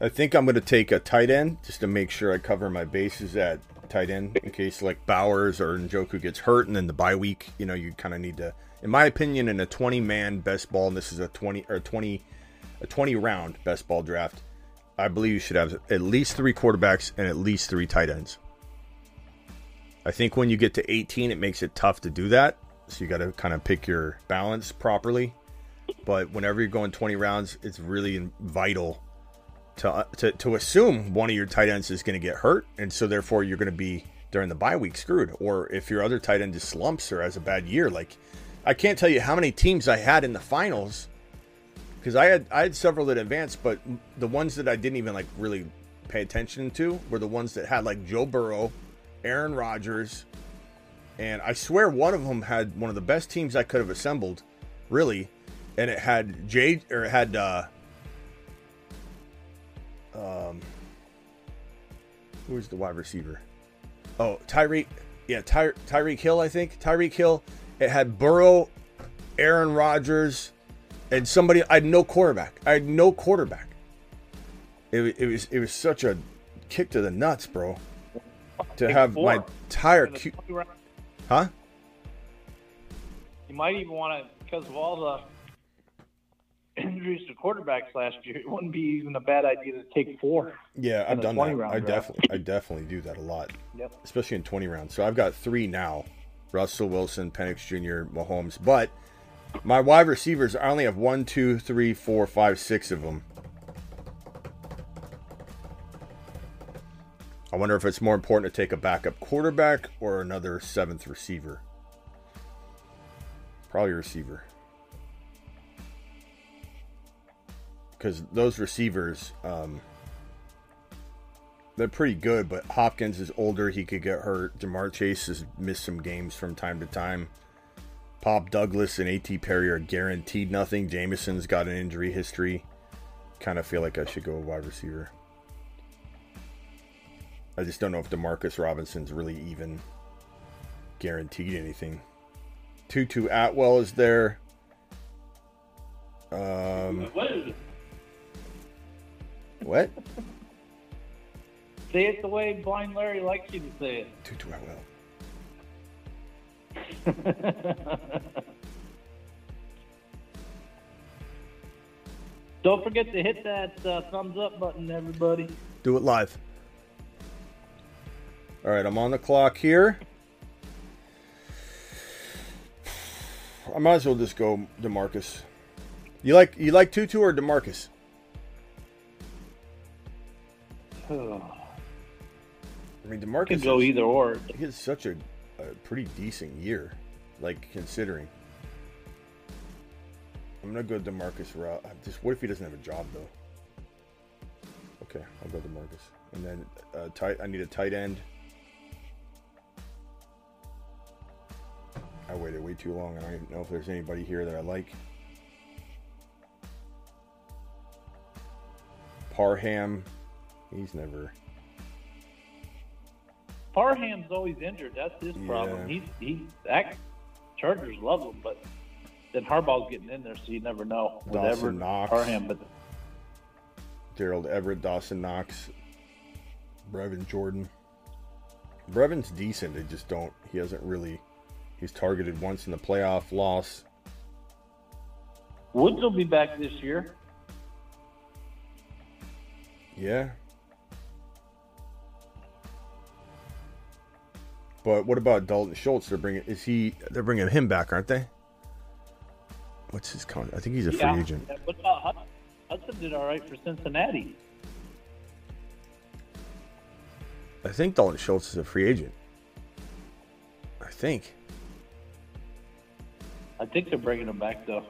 I think I'm going to take a tight end just to make sure I cover my bases at tight end in case like Bowers or Njoku gets hurt and then the bye week, you know, you kind of need to in my opinion in a 20 man best ball and this is a 20 or 20 a 20 round best ball draft, I believe you should have at least 3 quarterbacks and at least 3 tight ends. I think when you get to 18 it makes it tough to do that. So you got to kind of pick your balance properly. But whenever you're going 20 rounds, it's really vital to, uh, to to assume one of your tight ends is going to get hurt, and so therefore you're going to be during the bye week screwed. Or if your other tight end just slumps or has a bad year, like I can't tell you how many teams I had in the finals because I had I had several that advanced, but the ones that I didn't even like really pay attention to were the ones that had like Joe Burrow, Aaron Rodgers, and I swear one of them had one of the best teams I could have assembled, really, and it had Jay or it had. uh um, who's the wide receiver? Oh, Tyreek. Yeah, Ty- Tyreek Hill, I think. Tyreek Hill. It had Burrow, Aaron Rodgers, and somebody. I had no quarterback. I had no quarterback. It, it was it was such a kick to the nuts, bro. To have my entire Q- huh? You might even want to, because of all the injuries to quarterbacks last year, it wouldn't be even a bad idea to take four. Yeah, I've done that. I definitely, I definitely do that a lot. Yep. Especially in 20 rounds. So I've got three now: Russell Wilson, Penix Jr., Mahomes. But my wide receivers, I only have one, two, three, four, five, six of them. I wonder if it's more important to take a backup quarterback or another seventh receiver. Probably receiver. Because those receivers, um, they're pretty good, but Hopkins is older. He could get hurt. Ja'Marr Chase has missed some games from time to time. Pop Douglas and A.T. Perry are guaranteed nothing. Jameson's got an injury history. Kind of feel like I should go wide receiver. I just don't know if Demarcus Robinson's really even guaranteed anything. Tutu Atwell is there. Um, What is? What? Say it the way Blind Larry likes you to say it. Tutu, I will. Don't forget to hit that uh, thumbs up button, everybody. Do it live. All right, I'm on the clock here. I might as well just go Demarcus. You like you like Tutu or Demarcus? I mean, Demarcus Could go is- either or. He has such a, a pretty decent year, like considering. I'm gonna go Demarcus route. Just what if he doesn't have a job though? Okay, I'll go Demarcus, and then uh, tight. I need a tight end. I waited way too long. I don't even know if there's anybody here that I like. Parham, he's never. Parham's always injured. That's his problem. Yeah. He's he that Chargers love him, but then Harbaugh's getting in there, so you never know. with Dawson Everett, Knox. Parham, but Gerald Everett, Dawson Knox, Brevin Jordan. Brevin's decent. They just don't. He hasn't really. He's targeted once in the playoff loss. Woods will be back this year. Yeah. But what about Dalton Schultz? They're bringing. Is he? They're bringing him back, aren't they? What's his con? I think he's a free agent. What about Hudson? Hudson did all right for Cincinnati. I think Dalton Schultz is a free agent. I think. I think they're bringing him back though.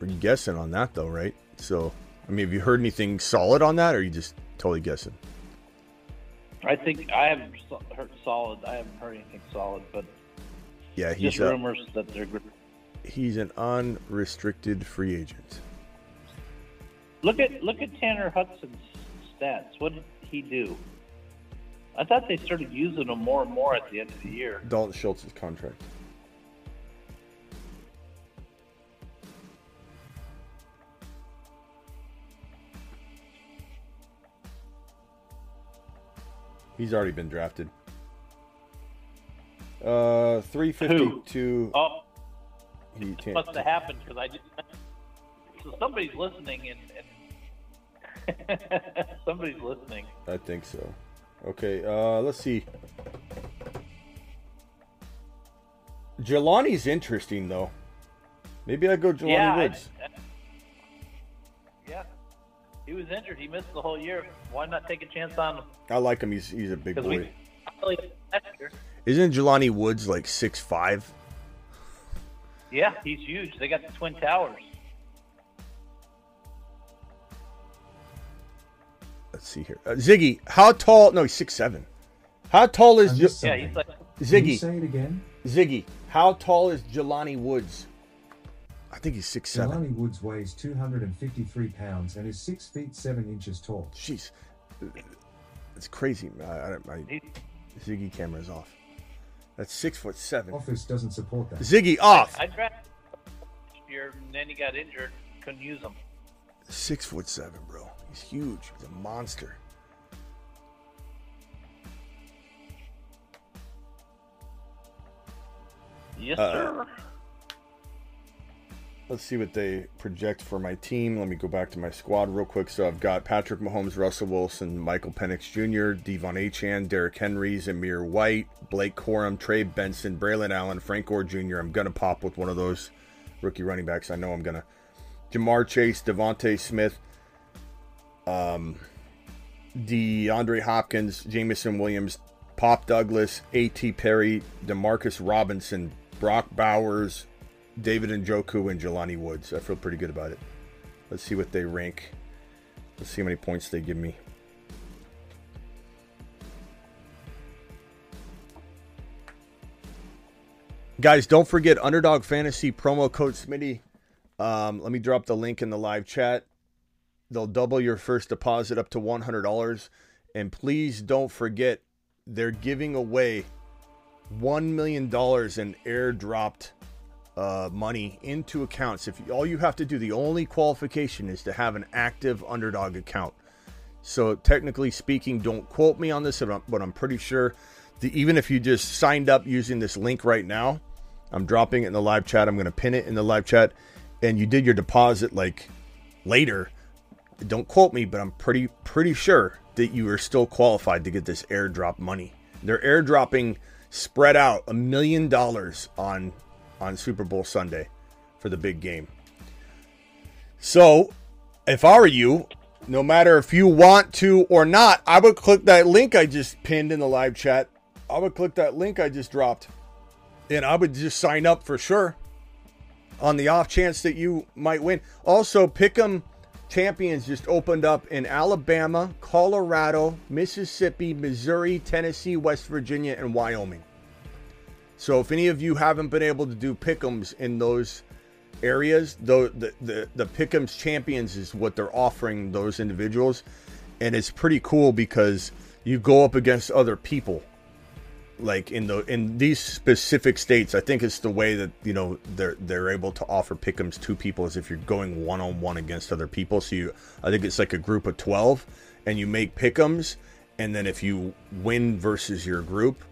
Are you guessing on that though, right? So, I mean, have you heard anything solid on that, or are you just totally guessing? I think I haven't heard solid. I haven't heard anything solid, but Yeah, he's just a, rumors that they're. he's an unrestricted free agent. Look at look at Tanner Hudson's stats. What did he do? I thought they started using him more and more at the end of the year. Dalton Schultz's contract. He's already been drafted. Uh, three fifty two. Oh, He can't. must have happened because I just. So somebody's listening and, and somebody's listening. I think so. Okay, uh, let's see. Jelani's interesting though. Maybe I go Jelani yeah, Woods. Yeah. He was injured. He missed the whole year. Why not take a chance on him? I, like him. He's he's a big boy. we really last year. Isn't Jelani Woods like six five? Yeah, he's huge. They got the twin towers. Let's see here. Uh, Ziggy, how tall? No, he's six seven. How tall is I Je- Yeah, he's like Can you Ziggy? say it again? Ziggy, how tall is Jelani Woods? I think he's six seven. Jelani Woods weighs 253 pounds and is 6 feet 7 inches tall. Jeez, it's crazy. I, I, I, he, Ziggy camera's off. That's six foot seven. Office doesn't support that. Ziggy off. I drafted him last year, and then he got injured. Couldn't use him. Six foot seven, bro. He's huge. He's a monster. Yes, Uh, sir. Let's see what they project for my team. Let me go back to my squad real quick. So I've got Patrick Mahomes, Russell Wilson, Michael Penix Jr., De'Von Achane, Derrick Henry, Zamir White, Blake Corum, Trey Benson, Braelon Allen, Frank Gore Jr. I'm gonna pop with one of those rookie running backs. I know I'm gonna. Ja'Marr Chase, DeVonta Smith, um, DeAndre Hopkins, Jameson Williams, Pop Douglas, A.T. Perry, Demarcus Robinson, Brock Bowers, David Njoku, and Jelani Woods. I feel pretty good about it. Let's see what they rank. Let's see how many points they give me. Guys, don't forget Underdog Fantasy promo code Smitty. Um, let me drop the link in the live chat. They'll double your first deposit up to $100. And please don't forget, they're giving away $1 million in airdropped uh, money into accounts. If all you have to do, the only qualification is to have an active underdog account. So technically speaking, don't quote me on this, but I'm, but I'm pretty sure that even if you just signed up using this link right now, I'm dropping it in the live chat. I'm going to pin it in the live chat, and you did your deposit like later. Don't quote me, but I'm pretty pretty sure that you are still qualified to get this airdrop money. They're airdropping spread out a million dollars on on Super Bowl Sunday for the big game. So, if I were you, no matter if you want to or not, I would click that link I just pinned in the live chat. I would click that link I just dropped and I would just sign up for sure on the off chance that you might win. Also, Pick'em Champions just opened up in Alabama, Colorado, Mississippi, Missouri, Tennessee, West Virginia, and Wyoming. So if any of you haven't been able to do Pick'ems in those areas, the the the, Pick'ems Champions is what they're offering those individuals, and it's pretty cool because you go up against other people like in the in these specific states i think it's the way that you know they're they're able to offer pickums to people is if you're going one-on-one against other people. So you i think it's like a group of 12 and you make pickums and then if you win versus your group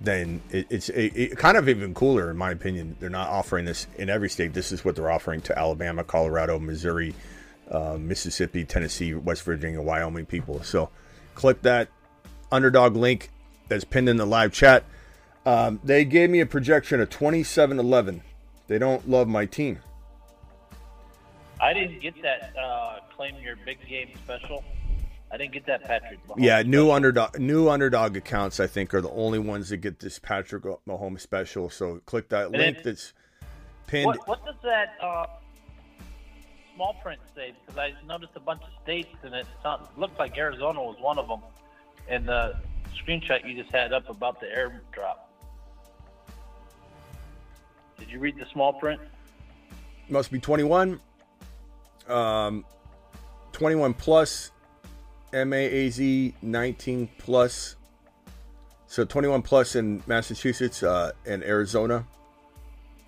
then it, it's it, it kind of even cooler in my opinion they're not offering this in every state this is what they're offering to alabama colorado missouri uh, mississippi tennessee west virginia wyoming people so click that underdog link that's pinned in the live chat. Um, they gave me a projection of 27 11. They don't love my team. I didn't get that uh, claim your big game special. I didn't get that Patrick. Mahomes yeah, new special. underdog new underdog accounts I think are the only ones that get this Patrick Mahomes special. So click that and link that's pinned. What, what does that uh, small print say? Because I noticed a bunch of states and it looked like Arizona was one of them. And the screenshot you just had up about the airdrop. Did you read the small print? Must be 21. Um, 21 plus. MAAZ 19 plus. So 21 plus in Massachusetts uh, and Arizona.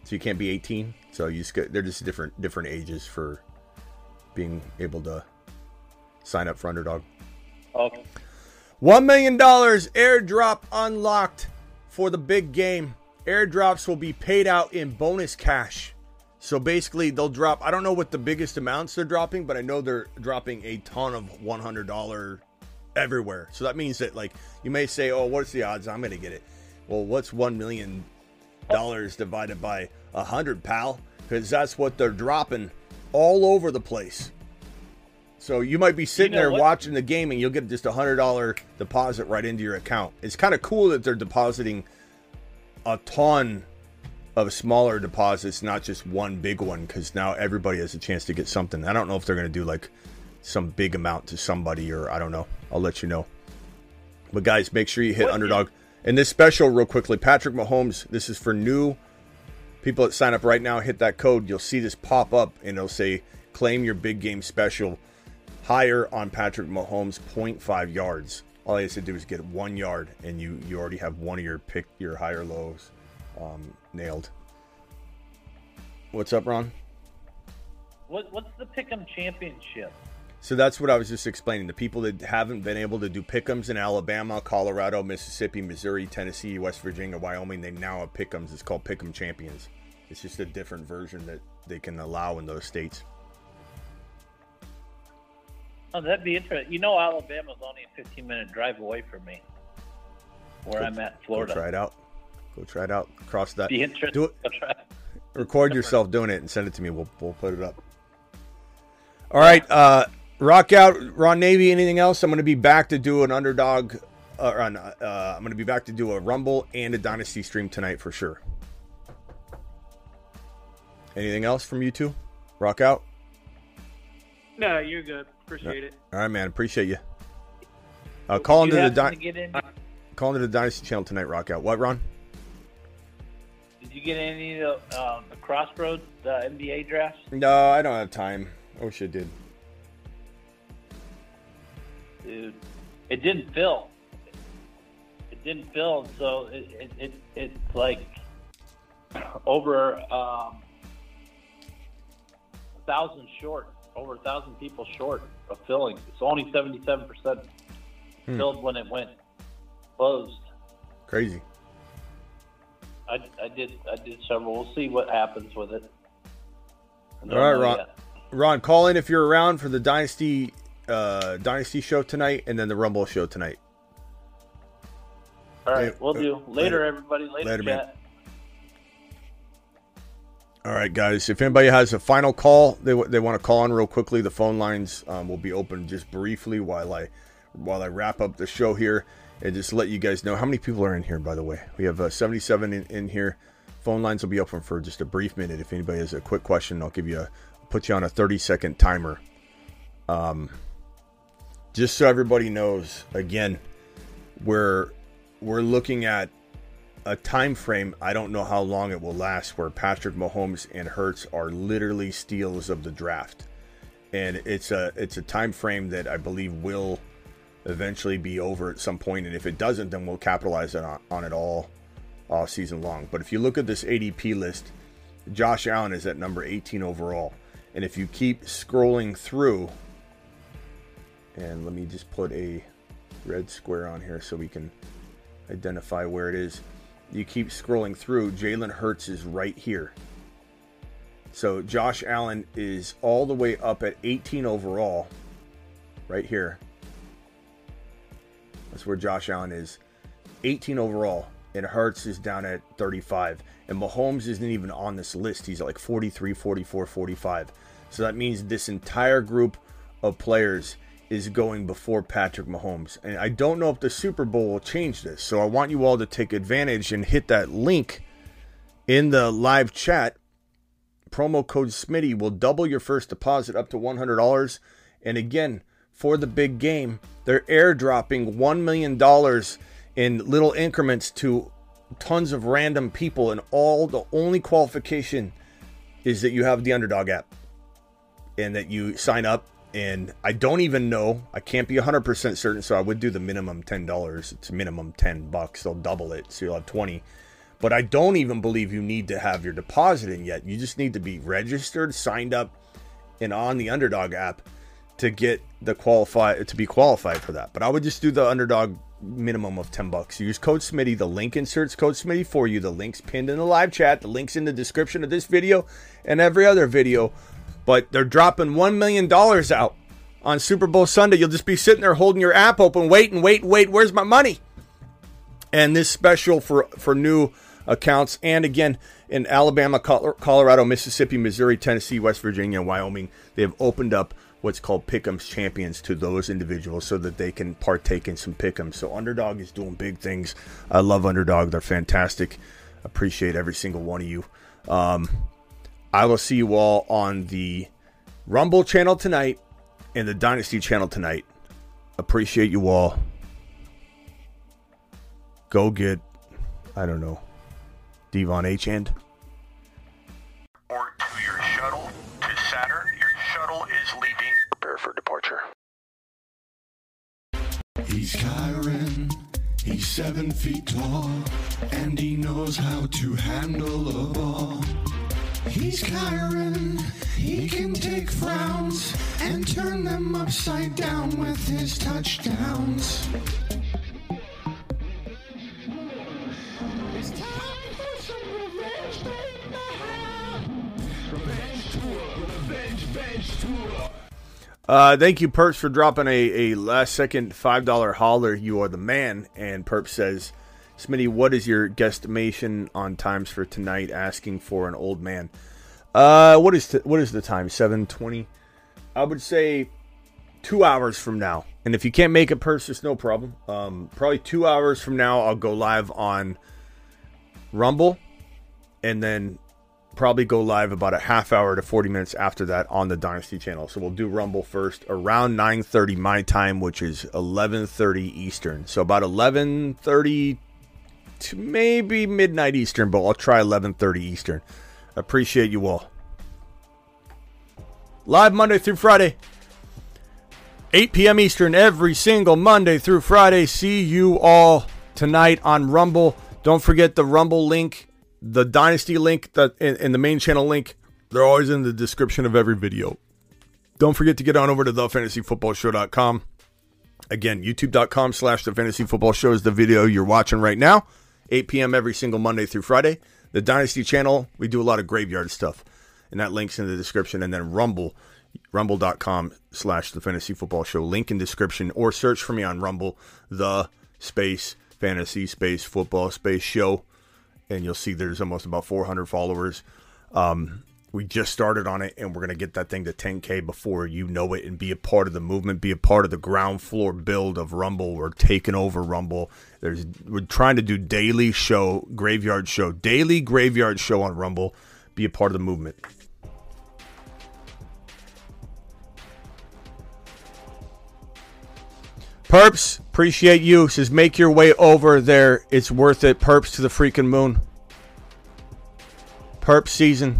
So you can't be 18. So you just get, they're just different different ages for being able to sign up for underdog. Okay. $1 million airdrop unlocked for the big game. Airdrops will be paid out in bonus cash. So basically, they'll drop. I don't know what the biggest amounts they're dropping, but I know they're dropping a ton of $100 everywhere. So that means that, like, you may say, oh, what's the odds I'm going to get it? Well, what's $1 million divided by 100, pal? Because that's what they're dropping all over the place. So you might be sitting you know there what? watching the game and you'll get just a hundred dollar deposit right into your account. It's kind of cool that they're depositing a ton of smaller deposits, not just one big one, because now everybody has a chance to get something. I don't know if they're going to do like some big amount to somebody or I don't know. I'll let you know. But guys, make sure you hit what? underdog. And this special, real quickly, Patrick Mahomes. This is for new people that sign up right now. Hit that code. You'll see this pop up, and it'll say "Claim your big game special." higher on Patrick Mahomes 0.5 yards. All he has to do is get one yard, and you you already have one of your pick your higher lows um, nailed. What's up, Ron? What what's the Pick'em Championship? So that's what I was just explaining. The people that haven't been able to do pick'ems in Alabama, Colorado, Mississippi, Missouri, Tennessee, West Virginia, Wyoming, they now have pick'ems. It's called Pick'em Champions. It's just a different version that they can allow in those states. Oh, that'd be interesting. You know, Alabama's only a 15 minute drive away from me, where I'm at, Florida. Go try it out. Go try it out. Cross that. Be interesting. Do it. Record yourself doing it and send it to me. We'll we'll put it up. All right, uh, rock out, Ron Navy. Anything else? I'm going to be back to do an underdog. Uh, uh, I'm going to be back to do a Rumble and a Dynasty stream tonight for sure. Anything else from you two? Rock out. No, you're good. Appreciate it. All right, man. Appreciate you. Uh, call into the di- call into the Dynasty channel tonight. Rock out. What, Ron? Did you get any of the, uh, the Crossroads uh, NBA drafts? No, I don't have time. I wish I did. Dude, it didn't fill. It didn't fill, so it, it, it it's like over um, a thousand short, over a thousand people short of filling. It's only seventy-seven percent Hmm. filled when it went closed. Crazy. I, I did I did several. We'll see what happens with it. All right, Ron. yet. Ron, call in if you're around for the Dynasty uh, Dynasty show tonight, and then the Rumble show tonight. All right, we'll uh, do. later. Later, everybody. Later, Later, man. All right, guys. If anybody has a final call they, they want to call on real quickly, the phone lines um, will be open just briefly while I while I wrap up the show here and just let you guys know how many people are in here. By the way, we have uh, 77 in, in here. Phone lines will be open for just a brief minute. If anybody has a quick question, I'll give you a put you on a 30 second timer. Um, just so everybody knows, again, we're we're looking at a time frame. I don't know how long it will last. Where Patrick Mahomes and Hurts are literally steals of the draft, and it's a it's a time frame that I believe will eventually be over at some point. And if it doesn't, then we'll capitalize on, on it all all season long. But if you look at this ADP list, Josh Allen is at number 18 overall, and if you keep scrolling through, and let me just put a red square on here so we can identify where it is. You keep scrolling through, Jalen Hurts is right here. So Josh Allen is all the way up at 18 overall, right here. That's where Josh Allen is. 18 overall, and Hurts is down at 35. And Mahomes isn't even on this list. He's at like 43, 44, 45. So that means this entire group of players is going before Patrick Mahomes. And I don't know if the Super Bowl will change this. So I want you all to take advantage and hit that link in the live chat. Promo code Smitty will double your first deposit up to $100. And again, for the big game, they're airdropping $1 million in little increments to tons of random people. And all the only qualification is that you have the underdog app and that you sign up and I don't even know. I can't be 100% certain, so I would do the minimum $10. It's minimum 10 bucks. They'll double it, so you'll have 20. But I don't even believe you need to have your deposit in yet. You just need to be registered, signed up, and on the Underdog app to get the qualify to be qualified for that. But I would just do the Underdog minimum of 10 bucks. Use code Smitty. The link inserts code Smitty for you. The link's pinned in the live chat. The link's in the description of this video and every other video but they're dropping $1 million out on Super Bowl Sunday. You'll just be sitting there holding your app open, waiting, wait, wait, where's my money? And this special for, for new accounts. And again, in Alabama, Colorado, Mississippi, Missouri, Tennessee, West Virginia, Wyoming, they have opened up what's called Pick'ems Champions to those individuals so that they can partake in some Pick'ems. So Underdog is doing big things. I love Underdog. They're fantastic. Appreciate every single one of you. Um, I will see you all on the Rumble channel tonight and the Dynasty channel tonight. Appreciate you all. Go get, I don't know, Devon H. End. Seven feet tall, and he knows how to handle a ball. He's Kyron, he can take frowns and turn them upside down with his touchdowns. Uh, thank you, Perps, for dropping a, a last second $5 holler. You are the man. And Perps says, Smitty, what is your guesstimation on times for tonight? Asking for an old man. Uh, what is t- what is the time? Seven twenty. I would say two hours from now. And if you can't make it, Perps, it's no problem. Um, probably two hours from now, I'll go live on Rumble, and then probably go live about a half hour to 40 minutes after that on the Dynasty channel. So we'll do Rumble first around 9:30 my time, which is 11:30 Eastern. So about 11:30 to maybe midnight Eastern, but I'll try 11:30 Eastern. Appreciate you all. Live Monday through Friday. 8 p.m. Eastern every single Monday through Friday. See you all tonight on Rumble. Don't forget the Rumble link the Dynasty link that and, and the main channel link, they're always in the description of every video. Don't forget to get on over to thefantasyfootballshow.com. Again, youtube.com slash the fantasy football show is the video you're watching right now. 8 p.m. every single Monday through Friday. The Dynasty channel, we do a lot of graveyard stuff. And that link's in the description. And then Rumble, rumble.com slash the fantasy football show. Link in description or search for me on Rumble, the space fantasy space football space show. And you'll see there's almost about 400 followers. Um, we just started on it and we're to get that thing to 10k before you know it and be a part of the movement be a part of the ground floor build of rumble. We're taking over rumble. There's we're trying to do daily show graveyard show daily graveyard show on rumble. Be a part of the movement. Perps, appreciate you. Says make your way over there. It's worth it. Perps to the freaking moon. Perp season.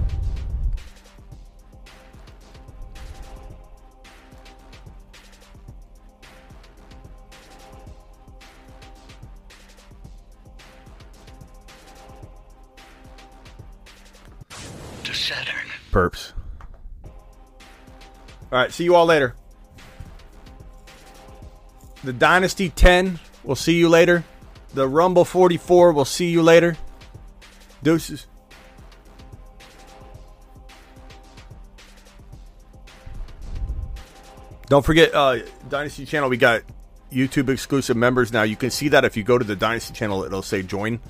To Saturn. Perps. All right, see you all later. The Dynasty 10, we'll see you later. The Rumble 44, we'll see you later. Deuces. Don't forget, uh, Dynasty channel, we got YouTube exclusive members now. You can see that if you go to the Dynasty channel, it'll say join.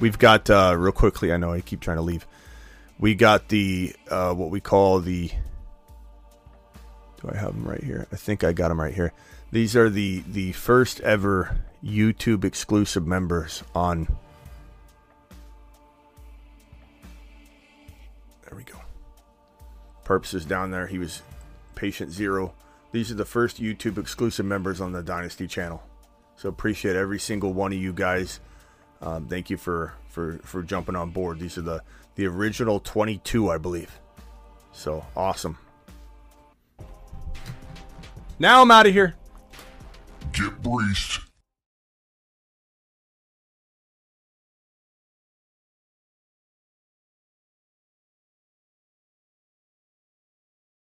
We've got, uh, real quickly, I know I keep trying to leave. We got the, uh, what we call the, do I have them right here? I think I got them right here. These are the, the first ever YouTube exclusive members on. There we go. Perps is down there. He was patient zero. These are the first YouTube exclusive members on the Dynasty channel. So appreciate every single one of you guys. Um, thank you for, for, for jumping on board. These are the, the original 22, I believe. So awesome. Now I'm out of here. Get breached.